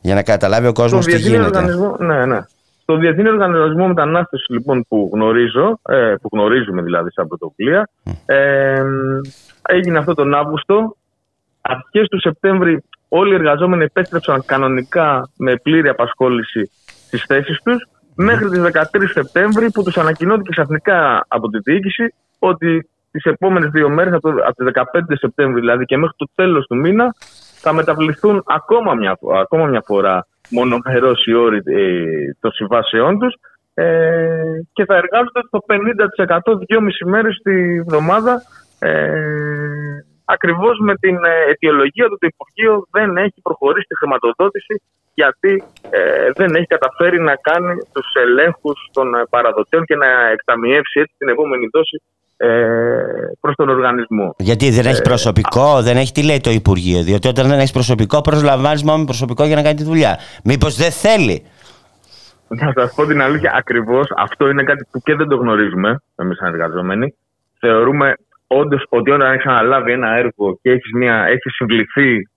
Για να καταλάβει ο κόσμος τι γίνεται. Οργανισμό, ναι, ναι. Στο Διεθνή Οργανισμό Μετανάστευσης λοιπόν, που γνωρίζω, ε, που γνωρίζουμε δηλαδή σαν πρωτοβουλία, ε, έγινε αυτό τον Αύγουστο. Αρχές του Σεπτέμβρη όλοι οι εργαζόμενοι επέστρεψαν κανονικά με πλήρη απασχόληση στις θέσεις τους μέχρι τις 13 Σεπτέμβρη που τους ανακοινώθηκε ξαφνικά από τη διοίκηση ότι τις επόμενες δύο μέρες, από, τις 15 Σεπτέμβρη δηλαδή και μέχρι το τέλος του μήνα, θα μεταβληθούν ακόμα μια, ακόμα μια φορά μονομερός οι όροι ε, των συμβάσεών τους ε, και θα εργάζονται στο 50% δυόμιση μέρες τη βδομάδα ε, ακριβώς με την ε, αιτιολογία του το Υπουργείο δεν έχει προχωρήσει τη χρηματοδότηση γιατί ε, δεν έχει καταφέρει να κάνει τους ελέγχους των ε, παραδοτέων και να εκταμιεύσει έτσι την επόμενη δόση ε, προς τον οργανισμό. Γιατί δεν έχει προσωπικό, δεν έχει τι λέει το Υπουργείο. Διότι όταν δεν έχεις προσωπικό, προσλαμβάνεις μόνο προσωπικό για να κάνει τη δουλειά. Μήπως δεν θέλει. Να σας πω την αλήθεια, ακριβώς αυτό είναι κάτι που και δεν το γνωρίζουμε εμείς σαν εργαζόμενοι. Θεωρούμε όντως ότι όταν έχεις αναλάβει ένα έργο και έχεις έχεις συμβληθεί,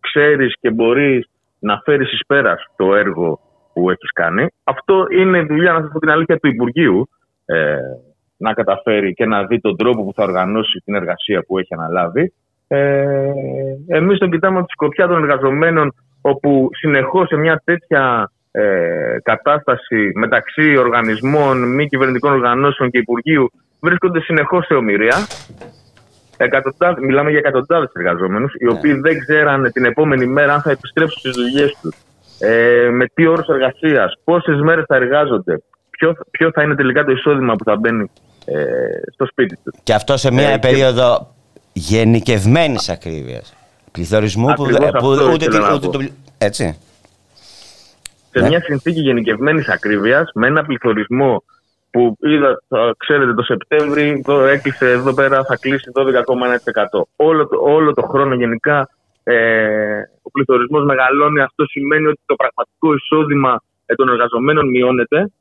ξέρεις και μπορείς να φέρεις εις πέρας το έργο που έχεις κάνει. Αυτό είναι δουλειά, να σας πω την αλήθεια, του Υπουργείου. Ε, να καταφέρει και να δει τον τρόπο που θα οργανώσει την εργασία που έχει αναλάβει. Ε, εμείς τον κοιτάμε από τη σκοπιά των εργαζομένων όπου συνεχώς σε μια τέτοια ε, κατάσταση μεταξύ οργανισμών, μη κυβερνητικών οργανώσεων και Υπουργείου βρίσκονται συνεχώς σε ομοιρία. μιλάμε για εκατοντάδες εργαζόμενους, οι οποίοι ναι. δεν ξέραν την επόμενη μέρα αν θα επιστρέψουν στις δουλειές τους, ε, με τι όρους εργασίας, πόσες μέρες θα εργάζονται, ποιο, ποιο θα είναι τελικά το εισόδημα που θα μπαίνει ε, στο σπίτι τους. Και αυτό σε μια ε, περίοδο και... γενικευμένης ακρίβειας. Πληθωρισμού που, που ούτε, ούτε, το. Έτσι. Σε ναι. μια συνθήκη γενικευμένης ακρίβειας, με ένα πληθωρισμό που είδα, ξέρετε, το Σεπτέμβρη το έκλεισε εδώ πέρα, θα κλείσει 12,1%. Όλο, το, όλο το χρόνο γενικά ε, ο πληθωρισμός μεγαλώνει. Αυτό σημαίνει ότι το πραγματικό εισόδημα ε, των εργαζομένων μειώνεται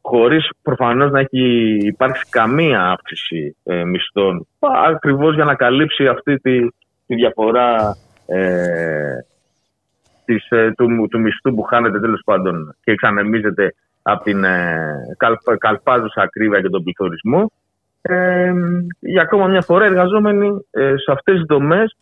χωρίς προφανώς να έχει υπάρξει καμία αύξηση ε, μισθών. Ακριβώς για να καλύψει αυτή τη, τη διαφορά ε, της, ε, του, του μισθού που χάνεται τέλος πάντων και εξανεμίζεται από την ε, καλπάζουσα ακρίβεια και τον πληθωρισμό. Ε, για ακόμα μια φορά, οι εργαζόμενοι ε, σε αυτές τις δομές,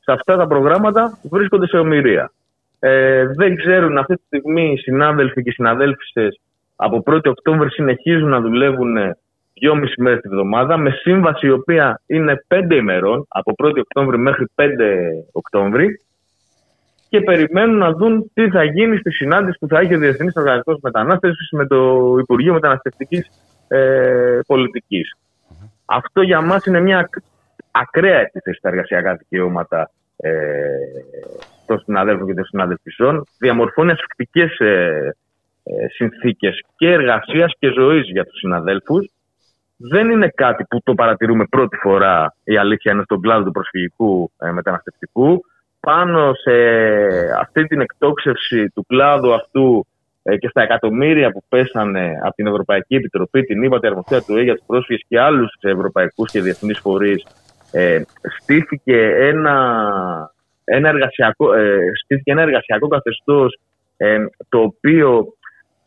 σε αυτά τα προγράμματα, βρίσκονται σε ομοιρία. Ε, δεν ξέρουν αυτή τη στιγμή οι συνάδελφοι και οι συναδέλφισες από 1η Οκτώβρη συνεχίζουν να δουλεύουν δυόμιση μέρες τη βδομάδα με σύμβαση η οποία είναι πέντε ημερών από 1η Οκτώβρη μέχρι 5 Οκτώβρη και περιμένουν να δουν τι θα γίνει στη συνάντηση που θα έχει ο Διεθνής Οργανισμός Μετανάστευσης με το Υπουργείο Μεταναστευτικής ε, Πολιτικής. Αυτό για μας είναι μια ακραία επίθεση στα εργασιακά δικαιώματα ε, των συναδέλφων και των συναδελφισών. Διαμορφώνει ασφυκτικές ε, ε, συνθήκες και εργασίας και ζωής για τους συναδέλφους. Δεν είναι κάτι που το παρατηρούμε πρώτη φορά η αλήθεια είναι στον κλάδο του προσφυγικού ε, μεταναστευτικού. Πάνω σε αυτή την εκτόξευση του κλάδου αυτού ε, και στα εκατομμύρια που πέσανε από την Ευρωπαϊκή Επιτροπή, την ύπατη αρμοστία του ΕΕ για τους πρόσφυγες και άλλους ευρωπαϊκούς και διεθνείς φορείς, ε, στήθηκε ένα, ένα, εργασιακό, ε, στήθηκε ένα εργασιακό καθεστώς το οποίο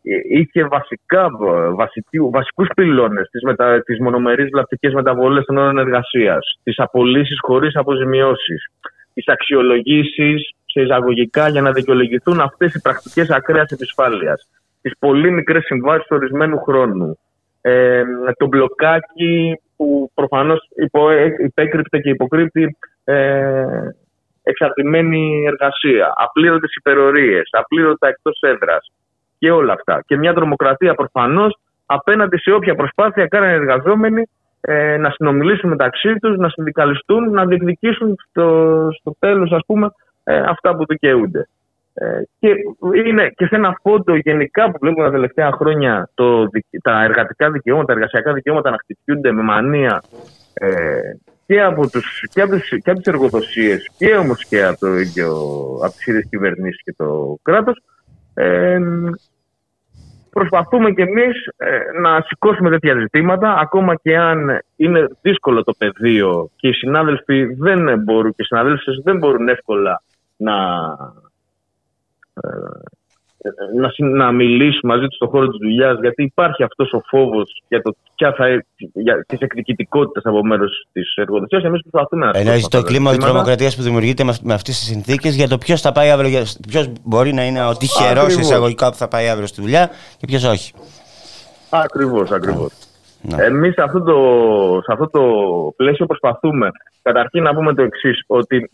ε, είχε βασικά, βασικού, βασικούς πυλώνες τις, μετα, τις μονομερείς βλαπτικές μεταβολές των όρων εργασίας, τις απολύσεις χωρίς αποζημιώσεις, τις αξιολογήσεις σε εισαγωγικά για να δικαιολογηθούν αυτές οι πρακτικές ακραίας επισφάλειας, τις πολύ μικρές συμβάσεις ορισμένου χρόνου, ε, το μπλοκάκι που προφανώς υπο, υπέκρυπτε και υποκρύπτει ε, εξαρτημένη εργασία, απλήρωτες υπερορίες, απλήρωτα εκτός έδρας, και όλα αυτά. Και μια τρομοκρατία προφανώς απέναντι σε όποια προσπάθεια κάνουν οι εργαζόμενοι ε, να συνομιλήσουν μεταξύ τους, να συνδικαλιστούν, να διεκδικήσουν στο, στο τέλος, ας πούμε, ε, αυτά που δικαιούνται. Ε, και είναι και σε ένα φόντο γενικά που βλέπουμε τα τελευταία χρόνια το, τα εργατικά δικαιώματα, τα εργασιακά δικαιώματα να χτυπιούνται με μανία ε, και από, τους, και από, τους, και από τις εργοδοσίες και όμως και από, το ίδιο, από τις ίδιες κυβερνήσεις και το κράτος ε, προσπαθούμε κι εμείς ε, να σηκώσουμε τέτοια ζητήματα, ακόμα και αν είναι δύσκολο το πεδίο και οι συνάδελφοι δεν μπορούν και οι συναδέλφοι δεν μπορούν εύκολα να, ε, να, να μιλήσουν μαζί τους στον χώρο της δουλειάς, γιατί υπάρχει αυτός ο φόβος για, το, θα, για τις εκδικητικότητες από μέρος της εργοδοσίας. Εμείς προσπαθούμε να Εννοείς το κλίμα της τρομοκρατίας που δημιουργείται με, με αυτές τις συνθήκες για το ποιος θα πάει αύριο, ποιος μπορεί να είναι ο τυχερός εισαγωγικά που θα πάει αύριο στη δουλειά και ποιος όχι. Ακριβώς, ακριβώς. Ναι. Εμείς σε, αυτό το, σε αυτό το πλαίσιο προσπαθούμε καταρχήν να πούμε το εξής, ότι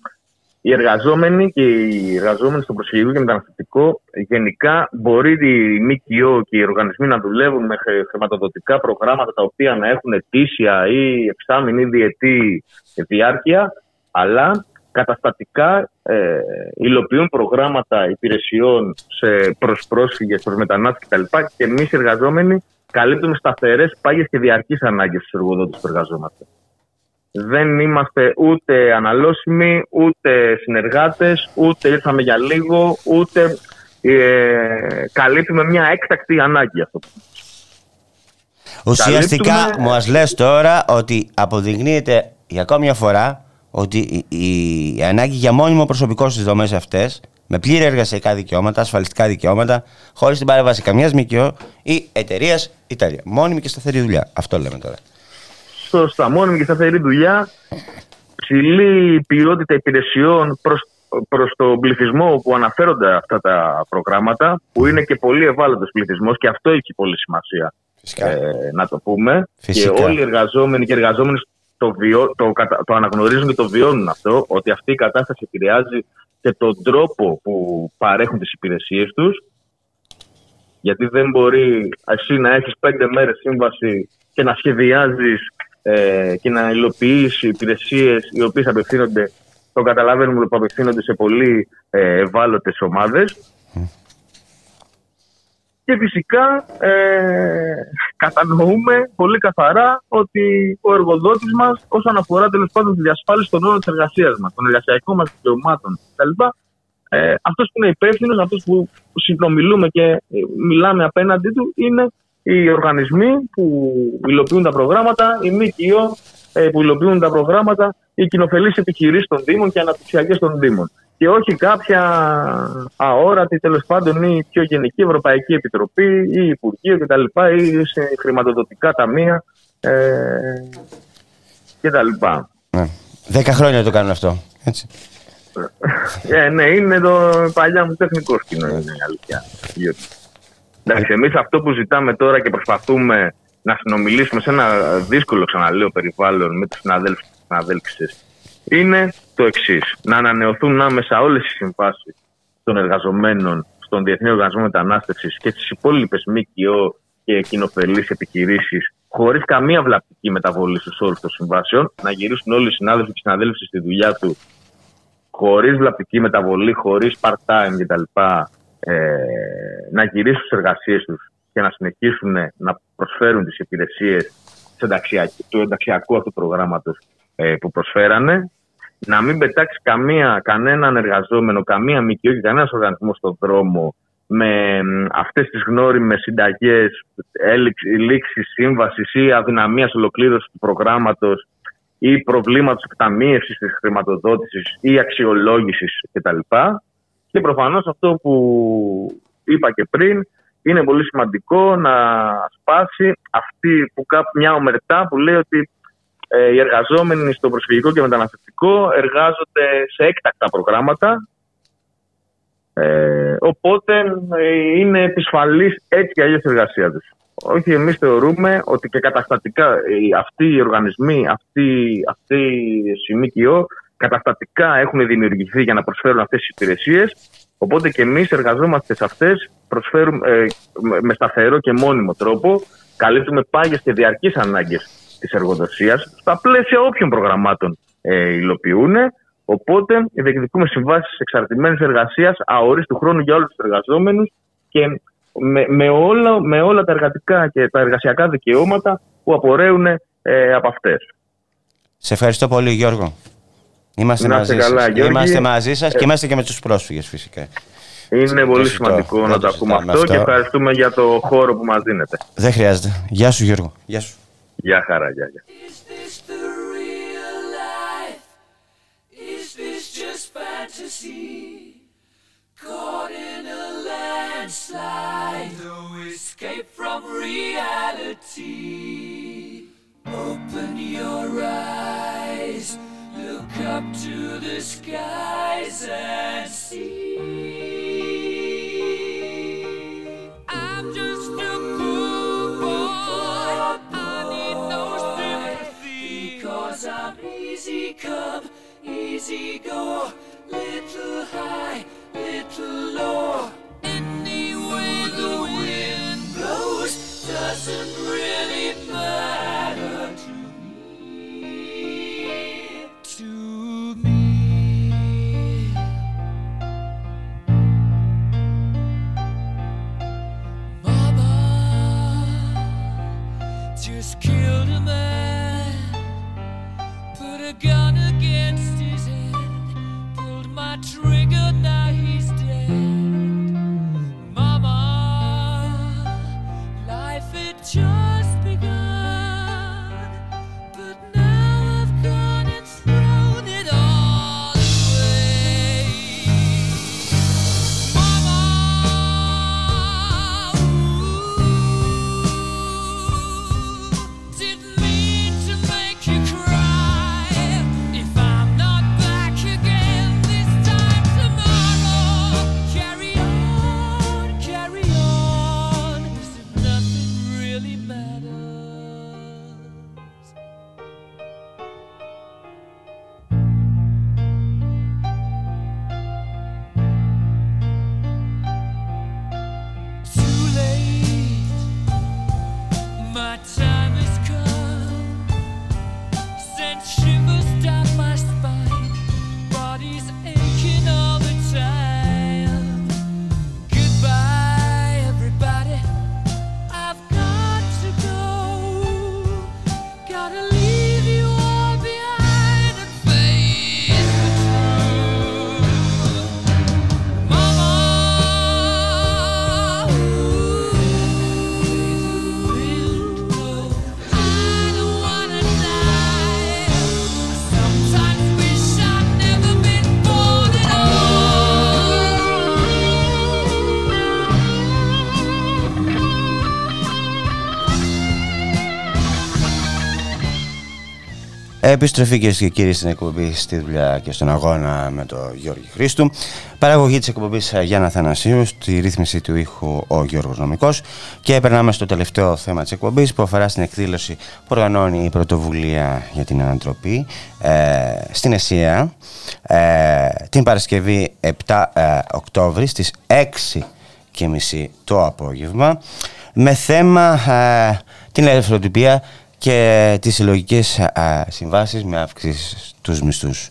οι εργαζόμενοι και οι εργαζόμενοι στο προσφυγικό και μεταναστευτικό γενικά μπορεί η ΜΚΟ και οι οργανισμοί να δουλεύουν με χρηματοδοτικά προγράμματα τα οποία να έχουν ετήσια ή εξάμεινη ή διετή διάρκεια, αλλά καταστατικά ε, υλοποιούν προγράμματα υπηρεσιών σε προς πρόσφυγες, προς μετανάστες κτλ. Και εμείς οι εργαζόμενοι καλύπτουμε σταθερές, πάγιες και διαρκείς ανάγκες στους εργοδότες που εργαζόμαστε δεν είμαστε ούτε αναλώσιμοι, ούτε συνεργάτες, ούτε ήρθαμε για λίγο, ούτε ε, καλύπτουμε μια έκτακτη ανάγκη αυτό. Ουσιαστικά καλύπτουμε... μας λες τώρα ότι αποδεικνύεται για ακόμη μια φορά ότι η, ανάγκη για μόνιμο προσωπικό στις δομές αυτές με πλήρη εργασιακά δικαιώματα, ασφαλιστικά δικαιώματα, χωρίς την παρέμβαση καμιάς ΜΚΟ ή εταιρείας Ιταλία. Μόνιμη και σταθερή δουλειά. Αυτό λέμε τώρα στα μόνιμη και σταθερή δουλειά, ψηλή ποιότητα υπηρεσιών προς, προς τον πληθυσμό που αναφέρονται αυτά τα προγράμματα, που είναι και πολύ ευάλωτος πληθυσμός και αυτό έχει πολύ σημασία ε, να το πούμε. Και όλοι οι εργαζόμενοι και οι εργαζόμενοι το, βιο, το, το αναγνωρίζουν και το βιώνουν αυτό, ότι αυτή η κατάσταση επηρεάζει και τον τρόπο που παρέχουν τις υπηρεσίες τους. Γιατί δεν μπορεί εσύ να έχεις πέντε μέρες σύμβαση και να σχεδιάζεις ε, και να υλοποιήσει υπηρεσίες οι οποίες απευθύνονται, το καταλαβαίνουμε που απευθύνονται σε πολύ ε, ευάλωτες ομάδες. Και φυσικά ε, κατανοούμε πολύ καθαρά ότι ο εργοδότης μας όσον αφορά τέλος πάντων τη διασφάλιση των όρων της εργασίας μας, των εργασιακών μας δικαιωμάτων κτλ. Ε, αυτός που είναι υπεύθυνος, αυτός που συνομιλούμε και μιλάμε απέναντί του είναι οι οργανισμοί που υλοποιούν τα προγράμματα, οι ΜΚΟ ε, που υλοποιούν τα προγράμματα, οι κοινοφελείς επιχειρήσεις των Δήμων και αναπτυξιακές των Δήμων. Και όχι κάποια αόρατη, τέλος πάντων, ή πιο γενική Ευρωπαϊκή Επιτροπή ή Υπουργείο κτλ. ή σε χρηματοδοτικά ταμεία ε, κτλ. Ναι. Δέκα χρόνια το κάνουν αυτό. Έτσι. Ε, ναι, είναι το παλιά μου τεχνικό σκηνό, είναι η αλήθεια. Εντάξει, εμείς αυτό που ζητάμε τώρα και προσπαθούμε να συνομιλήσουμε σε ένα δύσκολο, ξαναλέω, περιβάλλον με τους συναδέλφους και συναδέλφισες είναι το εξής. Να ανανεωθούν άμεσα όλες οι συμβάσεις των εργαζομένων στον Διεθνή Οργανισμό Μετανάστευσης και στις υπόλοιπες ΜΚΟ και κοινοφελείς επιχειρήσεις, χωρίς καμία βλαπτική μεταβολή στους όρους των συμβάσεων, να γυρίσουν όλοι οι συνάδελφοι και συναδέλφοι στη δουλειά του χωρίς βλαπτική μεταβολή, χωρίς part-time κτλ ε, να γυρίσουν στις εργασίες τους και να συνεχίσουν να προσφέρουν τις υπηρεσίες του ενταξιακού αυτού προγράμματος ε, που προσφέρανε. Να μην πετάξει καμία, κανέναν εργαζόμενο, καμία ΜΚΟ και κανένας οργανισμός στον δρόμο με αυτές τις γνώριμες συνταγές λήξη σύμβασης ή αδυναμίας ολοκλήρωσης του προγράμματος ή προβλήματος εκταμείευσης της χρηματοδότησης ή αξιολόγησης κτλ. Και προφανώς αυτό που είπα και πριν είναι πολύ σημαντικό να σπάσει αυτή που κάπου μια ομερτά που λέει ότι ε, οι εργαζόμενοι στο προσφυγικό και μεταναστευτικό εργάζονται σε έκτακτα προγράμματα ε, οπότε ε, είναι επισφαλής έτσι και αλλιώς η εργασία τους. Όχι, εμείς θεωρούμε ότι και καταστατικά αυτοί οι οργανισμοί, αυτοί, αυτοί οι ΜΚΟ καταστατικά έχουν δημιουργηθεί για να προσφέρουν αυτές τις υπηρεσίες οπότε και εμείς εργαζόμαστε σε αυτές προσφέρουμε ε, με σταθερό και μόνιμο τρόπο καλύπτουμε πάγιες και διαρκείς ανάγκες της εργοδοσίας στα πλαίσια όποιων προγραμμάτων ε, υλοποιούν οπότε διεκδικούμε συμβάσεις εξαρτημένης εργασίας αορίστου χρόνου για όλους τους εργαζόμενους και με, με, όλα, με όλα τα εργατικά και τα εργασιακά δικαιώματα που απορρέουν ε, από αυτές. Σε ευχαριστώ πολύ Γιώργο. Είμαστε μαζί, καλά, σας. είμαστε μαζί σας και ε, είμαστε και με τους πρόσφυγες φυσικά. Είναι πολύ σημαντικό να το ακούμε αυτό, και ευχαριστούμε για το χώρο που μας δίνετε. Δεν χρειάζεται. Γεια σου Γιώργο. Γεια σου. Γεια χαρά. Γεια, γεια. Caught in a landslide, no escape from reality. Open your eyes. look up to the skies and see. I'm just a cool boy. I need no sympathy. Because I'm easy come, easy go. Little high, little low. Any way the wind blows doesn't really Επιστροφή κυρίες και κύριοι στην εκπομπή στη δουλειά και στον αγώνα με τον Γιώργη Χρήστου. Παραγωγή της εκπομπής Γιάννα Θανασίου, στη ρύθμιση του ήχου ο Γιώργος Νομικός. Και περνάμε στο τελευταίο θέμα της εκπομπής που αφορά στην εκδήλωση που οργανώνει η πρωτοβουλία για την ανατροπή ε, στην ΕΣΥΑ ε, την Παρασκευή 7 ε, Οκτώβρη στις 6.30 το απόγευμα με θέμα ε, την ελευθεροτυπία και τις συλλογικές συμβάσεις με αύξηση τους μισθούς.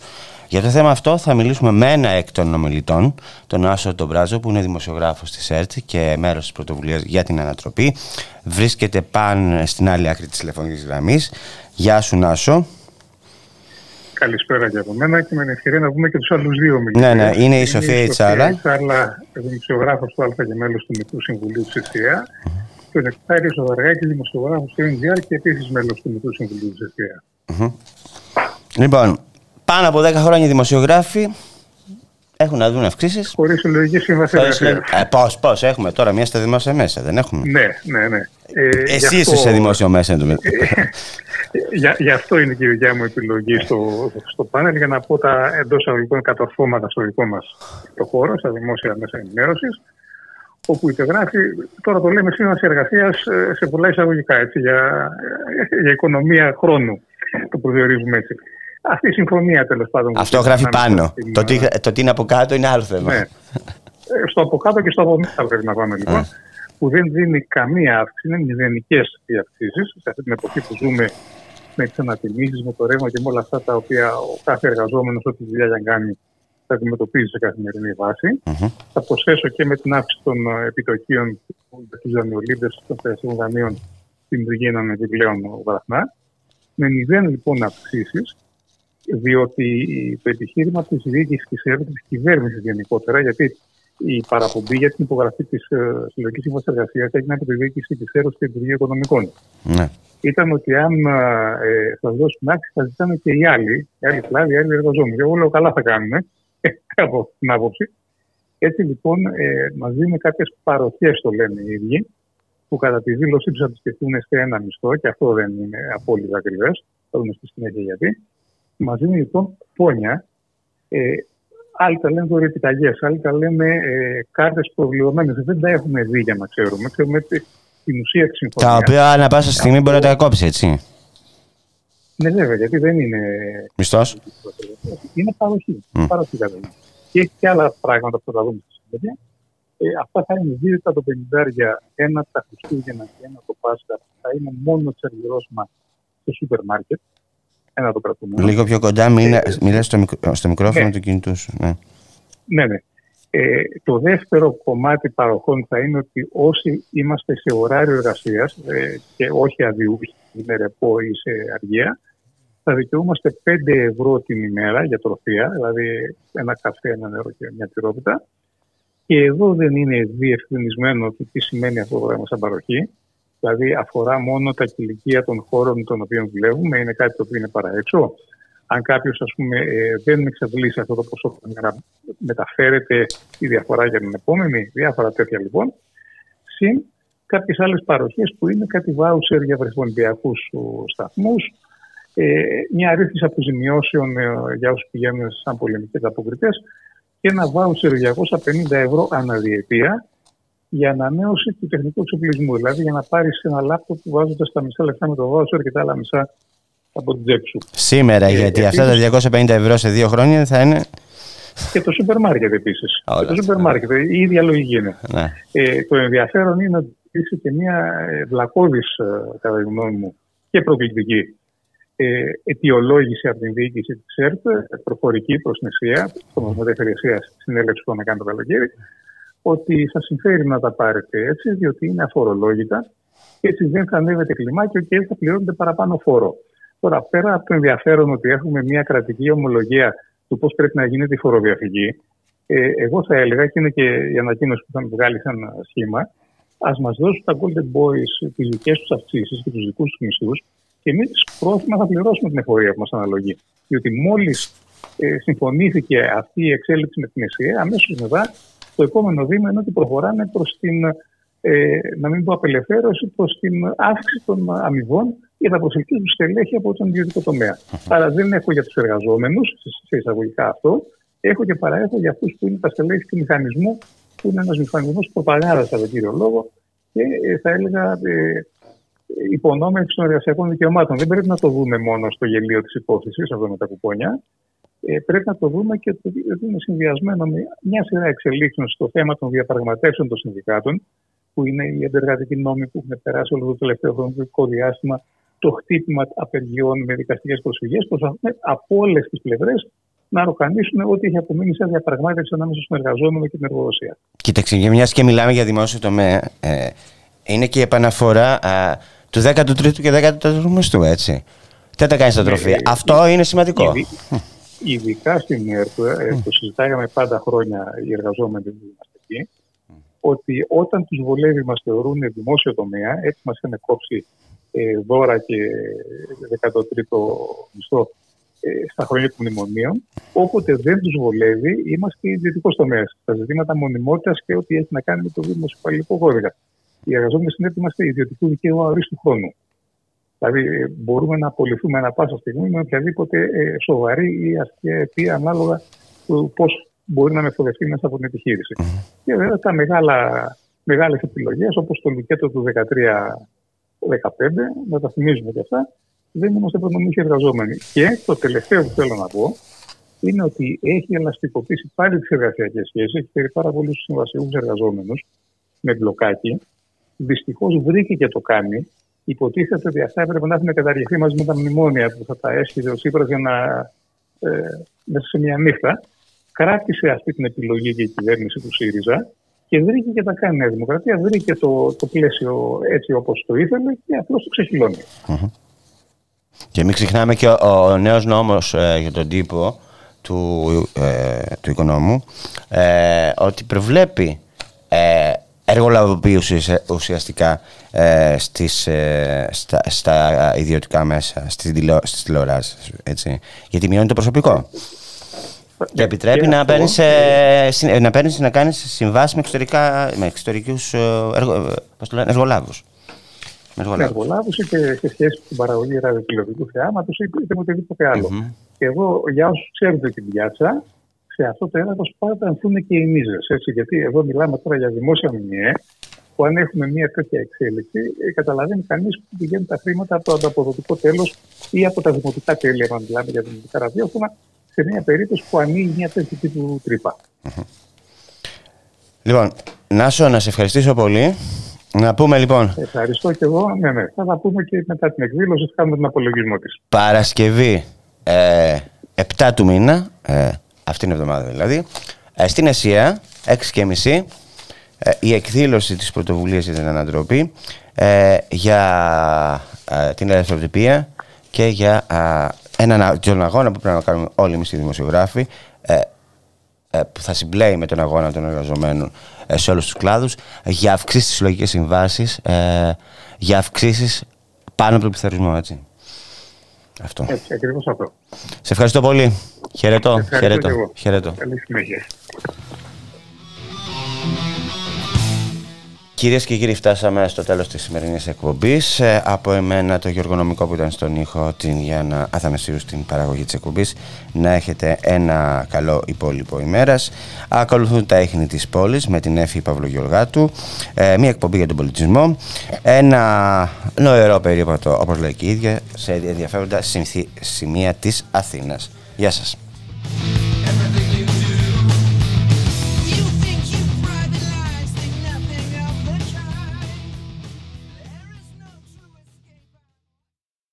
Για το θέμα αυτό θα μιλήσουμε με ένα εκ των ομιλητών, τον Άσο Ντομπράζο, που είναι δημοσιογράφος της ΕΡΤ και μέρος της πρωτοβουλίας για την ανατροπή. Βρίσκεται πάνω στην άλλη άκρη της τηλεφωνικής γραμμής. Γεια σου Νάσο. Καλησπέρα για μένα και με την ευκαιρία να πούμε και τους άλλους δύο ομιλητές. Ναι, ναι, είναι η Σοφία Ιτσάλα. Ιτσάλα, δημοσιογράφος του ΑΛΦΑ και μέλος του Μικρού Συμβουλίου της ΕΣΥΑ και ο Νεκτάριο Οδαργάκη, δημοσιογράφος του NGR και επίσης μέλος του Μικρού Συμβουλίου της ΕΣΥΑ. Λοιπόν, πάνω από 10 χρόνια δημοσιογράφοι έχουν να δουν αυξήσεις. Χωρίς συλλογική σύμβαση. Ε, Πώς, πώς, έχουμε τώρα μια στα δημόσια μέσα, δεν έχουμε; Ναι, ναι, ναι. Ε, Εσύ είσαι σε δημόσιο μέσα. Ε, για, γι' αυτό είναι και η δικιά μου επιλογή στο, στο πάνελ για να πω τα εντός αγωγικών κατορθώματα στο δικό μας το χώρο, στα δημόσια μέσα ενημέρωσης όπου υπεγράφει, τώρα το λέμε σύμβαση εργασίας ε, σε πολλά εισαγωγικά, έτσι, για, ε, για οικονομία χρόνου, το προσδιορίζουμε έτσι. Αυτή η συμφωνία τέλος πάντων. Αυτό γράφει πάνω. Το, τι, το τι είναι από κάτω είναι άλλο θέμα. Ναι. Ε, στο από κάτω και στο από μέσα πρέπει να πάμε λοιπόν. που δεν δίνει καμία αύξηση, είναι μηδενικές οι αυξήσεις σε αυτή την εποχή που ζούμε με τις ανατιμήσεις, με το ρεύμα και με όλα αυτά τα οποία ο κάθε εργαζόμενος, ό,τι δουλειά για να κάνει, θα αντιμετωπίζει σε καθημερινή βάση. Mm-hmm. Θα προσθέσω και με την αύξηση των ε, επιτοκίων για τους δανειολήπτε των θεσμών δανείων στην δημιουργία έναν επιπλέον βραχνά. Με μηδέν λοιπόν αυξήσεις, διότι το επιχείρημα της διοίκησης της ΕΡΤ, της κυβέρνησης γενικότερα, γιατί η παραπομπή για την υπογραφή της ε, Συλλογικής Σύμβασης Εργασίας έγινε από τη διοίκηση της ΕΡΤ και την Υπουργεία Οικονομικών. Ναι. Ήταν ότι αν ε, θα δώσουν άξιση, θα ζητάνε και οι άλλοι, οι άλλοι κλάδοι, οι άλλοι εργαζόμενοι. Εγώ λέω καλά θα κάνουμε από την άποψη. Έτσι λοιπόν ε, μα δίνουν κάποιες παροχές, το λένε οι ίδιοι, που κατά τη δήλωσή τους αντιστοιχούν σε ένα μισθό, και αυτό δεν είναι απόλυτα ακριβές. Θα δούμε στη συνέχεια γιατί. Μα δίνουν λοιπόν πόνια. Ε, άλλοι τα λένε δωρεπιταγέ, άλλοι τα λένε ε, κάρτες προβληρωμένες. Δεν τα έχουμε δει για να ξέρουμε. Ξέρουμε την ουσία της συμφωνία. Τα οποία ανά πάσα στιγμή μπορεί να τα κόψει, έτσι. Ναι, βέβαια, γιατί δεν είναι. Μισθό. Είναι παροχή. Mm. παροχή Και έχει και άλλα πράγματα που θα δούμε στη συνέχεια. Ε, αυτά θα είναι δύο τα το 50, ένα τα Χριστούγεννα και ένα το Πάσχα. Θα είναι μόνο σερβιρόσμα στο σούπερ μάρκετ. Ένα το κρατούμε. Λίγο πιο κοντά, μιλά ε, στο, μικρο, στο μικρόφωνο ναι. του κινητού σου. Ναι, ναι. ναι. Ε, το δεύτερο κομμάτι παροχών θα είναι ότι όσοι είμαστε σε ωράριο εργασίας ε, και όχι αδιούχοι, είναι ρεπό ή σε αργία, θα δικαιούμαστε 5 ευρώ την ημέρα για τροφία, δηλαδή ένα καφέ, ένα νερό και μια τυρόπιτα. Και εδώ δεν είναι διευκρινισμένο το τι σημαίνει αυτό το πράγμα σαν παροχή. Δηλαδή αφορά μόνο τα κηλικία των χώρων των οποίων δουλεύουμε, είναι κάτι το οποίο είναι παραέξω. Αν κάποιος ε, δεν εξαντλήσει αυτό το ποσό να μεταφέρεται η διαφορά για την επόμενη, διάφορα τέτοια λοιπόν. Συν κάποιες άλλες παροχές που είναι κάτι βάουσερ για βρεφονδιακούς σταθμούς, ε, μια ρύθμιση αποζημιώσεων ε, για όσους πηγαίνουν σαν πολεμικές αποκριτές και ένα βάουσερ 250 ευρώ αναδιετία για ανανέωση του τεχνικού εξοπλισμού. Δηλαδή για να πάρεις ένα λάπτοπ που βάζοντας τα μισά λεφτά με το βάουσερ και τα άλλα μισά από την τσέπη σου. Σήμερα, ε, γιατί αυτά τα 250 ευρώ σε δύο χρόνια θα είναι. Και το σούπερ μάρκετ επίσης. Το σούπερ μάρκετ, η ίδια λογική είναι. Ναι. Ε, το ενδιαφέρον είναι ότι είσαι και μια βλακώδης, ε, κατά τη γνώμη μου, και προκλητική ε, αιτιολόγηση από την διοίκηση της ΕΡΤ, προφορική προς την ΕΣΥΑ, το μετέφερε ΕΣΥΑ συνέλευση που θα κάνει το καλοκαίρι, ότι σα συμφέρει να τα πάρετε έτσι, διότι είναι αφορολόγητα και έτσι δεν θα ανέβετε κλιμάκιο και έτσι θα πληρώνετε παραπάνω φόρο. Τώρα, πέρα από το ενδιαφέρον ότι έχουμε μια κρατική ομολογία του πώς πρέπει να γίνεται η φοροδιαφυγή, ε, εγώ θα έλεγα, και είναι και η ανακοίνωση που θα με βγάλει σαν σχήμα, ας μας δώσουν τα Golden Boys τις δικές τους αυξήσεις και τους δικούς τους μισθούς και εμείς πρόθυμα θα πληρώσουμε την εφορία που μας αναλογεί. Διότι μόλις ε, συμφωνήθηκε αυτή η εξέλιξη με την ΕΣΥΑ, αμέσως μετά το επόμενο βήμα είναι ότι προχωράμε προς την, ε, να μην πω απελευθέρωση, προς την αύξηση των αμοιβών για τα προσελκύσουν στελέχη από τον ιδιωτικό τομέα. Άρα δεν έχω για τους εργαζόμενους, σε εισαγωγικά αυτό, έχω και παραέχω για αυτούς που είναι τα στελέχη του μηχανισμού, που είναι ένας μηχανισμός προπαγάνδα κατά κύριο λόγο και ε, θα έλεγα ε, υπονόμευση των εργασιακών δικαιωμάτων. Δεν πρέπει να το δούμε μόνο στο γελίο της υπόθεσης, αυτό με τα κουπόνια. Ε, πρέπει να το δούμε και ότι είναι συνδυασμένο με μια σειρά εξελίξεων στο θέμα των διαπραγματεύσεων των συνδικάτων, που είναι οι αντεργατικοί νόμοι που έχουν περάσει όλο το τελευταίο χρονικό διάστημα, το χτύπημα απεργιών με δικαστικές προσφυγές. Προσπαθούν από όλες τις πλευρές να ροκανίσουν ό,τι έχει απομείνει σε διαπραγμάτευση ανάμεσα στον εργαζόμενο και την εργοδοσία. Κοίταξε, μιας και μιλάμε για δημόσιο τομέα, ε, είναι και η επαναφορά του 13ου και 14ου μισθού, έτσι. Τι τα κάνεις στα τροφία. Ναι, Αυτό είναι σημαντικό. Ειδικά στην ΕΡΤ, το συζητάγαμε πάντα χρόνια οι εργαζόμενοι που είμαστε εκεί, ότι όταν τους βολεύει μας θεωρούν δημόσιο τομέα, έτσι μας είχαν κόψει ε, δώρα και 13ο μισθό ε, στα χρόνια των μνημονίων. Όποτε δεν τους βολεύει, είμαστε ιδιωτικός τομέας. Τα ζητήματα μονιμότητας και ό,τι έχει να κάνει με το δημοσιοπαλληλικό κώδικα οι εργαζόμενοι στην ΕΡΤ είμαστε ιδιωτικού δικαίου αορίστου χρόνου. Δηλαδή, ε, μπορούμε να απολυθούμε ανα πάσα στιγμή με οποιαδήποτε ε, σοβαρή ή αστεία αιτία ανάλογα του πώς μπορεί να μεθοδευτεί μέσα από την επιχείρηση. Και βέβαια τα μεγάλες επιλογές, όπως το λουκέτο του 13-15, να τα θυμίζουμε και αυτά, δεν είμαστε προνομικοί εργαζόμενοι. Και το τελευταίο που θέλω να πω είναι ότι έχει ελαστικοποιήσει πάλι τις εργασιακές σχέσεις, έχει φέρει πάρα πολλούς συμβασιού εργαζόμενους με μπλοκάκι, Δυστυχώς βρήκε και το κάνει. Υποτίθεται ότι αυτά έπρεπε να έχουν καταργηθεί μαζί με τα μνημόνια που θα τα έσχιζε ο Τσίπρας για να. Ε, μέσα σε μια νύχτα. Κράτησε αυτή την επιλογή και η κυβέρνηση του ΣΥΡΙΖΑ και βρήκε και τα κάνει η Νέα Δημοκρατία. Βρήκε το, το πλαίσιο έτσι όπως το ήθελε και απλώς το ξεχυλώνει. Και μην ξεχνάμε και ο, ο νέος νόμος ε, για τον τύπο του, ε, του οικονόμου ε, ότι προβλέπει ε, εργολαβοποιήσει ουσιαστικά ε, στις, ε, στα, στα, ιδιωτικά μέσα, στις, τηλεο, στις τηλεοράσεις, έτσι. Γιατί μειώνει το προσωπικό. Και επιτρέπει να παίρνεις, ε, να, παίρνεις, να κάνεις συμβάσεις με, εξωτερικά, με εξωτερικούς ε, εργο, εργολάβους. Με εργολάβους είτε σε σχέση με την παραγωγή ραδιοτηλεοπτικού θεάματος είτε με οτιδήποτε άλλο. Mm-hmm. Και εγώ για όσους ξέρουν την πιάτσα, σε αυτό το έδαφος πάντα ανθούν και οι μίζες. Γιατί εδώ μιλάμε τώρα για δημόσια μνημεία, που αν έχουμε μια τέτοια εξέλιξη, ε, καταλαβαίνει κανείς που πηγαίνουν τα χρήματα από το ανταποδοτικό τέλος ή από τα δημοτικά τέλη, αν μιλάμε για δημοτικά ραδιόφωνα, σε μια περίπτωση που ανοίγει μια τέτοια τύπου τρύπα. Λοιπόν, Νάσο, να σε ευχαριστήσω πολύ. Να πούμε λοιπόν. Ευχαριστώ και εγώ. Ναι, ναι. Θα τα πούμε και μετά την εκδήλωση, θα κάνουμε τον απολογισμό της. Παρασκευή ε, 7 του μήνα, ε, αυτήν την εβδομάδα δηλαδή, ε, στην Ασία, 6.30 ε, η εκδήλωση της πρωτοβουλίας για την ανατροπή ε, για ε, την ελευθεροτυπία και για έναν τον αγώνα που πρέπει να κάνουμε όλοι εμείς οι δημοσιογράφοι που θα συμπλέει με τον αγώνα των εργαζομένων σε όλους τους κλάδους για αυξήσεις στις συλλογικές συμβάσεις για αυξήσεις πάνω από τον πληθωρισμό, έτσι. Αυτό. Έτσι, ακριβώς αυτό. Σε ευχαριστώ πολύ. Χαιρετώ. Χαιρετώ. Χαιρετώ. Καλή συνέχεια. Κυρίες και κύριοι, φτάσαμε στο τέλος της σημερινής εκπομπής. Ε, από εμένα, το Γιώργο Νομικό που ήταν στον ήχο, την Γιάννα Αθανασίου στην παραγωγή της εκπομπής. Να έχετε ένα καλό υπόλοιπο ημέρας. Ακολουθούν τα ίχνη της πόλης με την Εφη Παυλογιολγάτου. Ε, μια εκπομπή για τον πολιτισμό. Ένα νοερό περίπατο, όπως λέει και η ίδια, σε ενδιαφέροντα σημεία της Αθήνας. Γεια σας.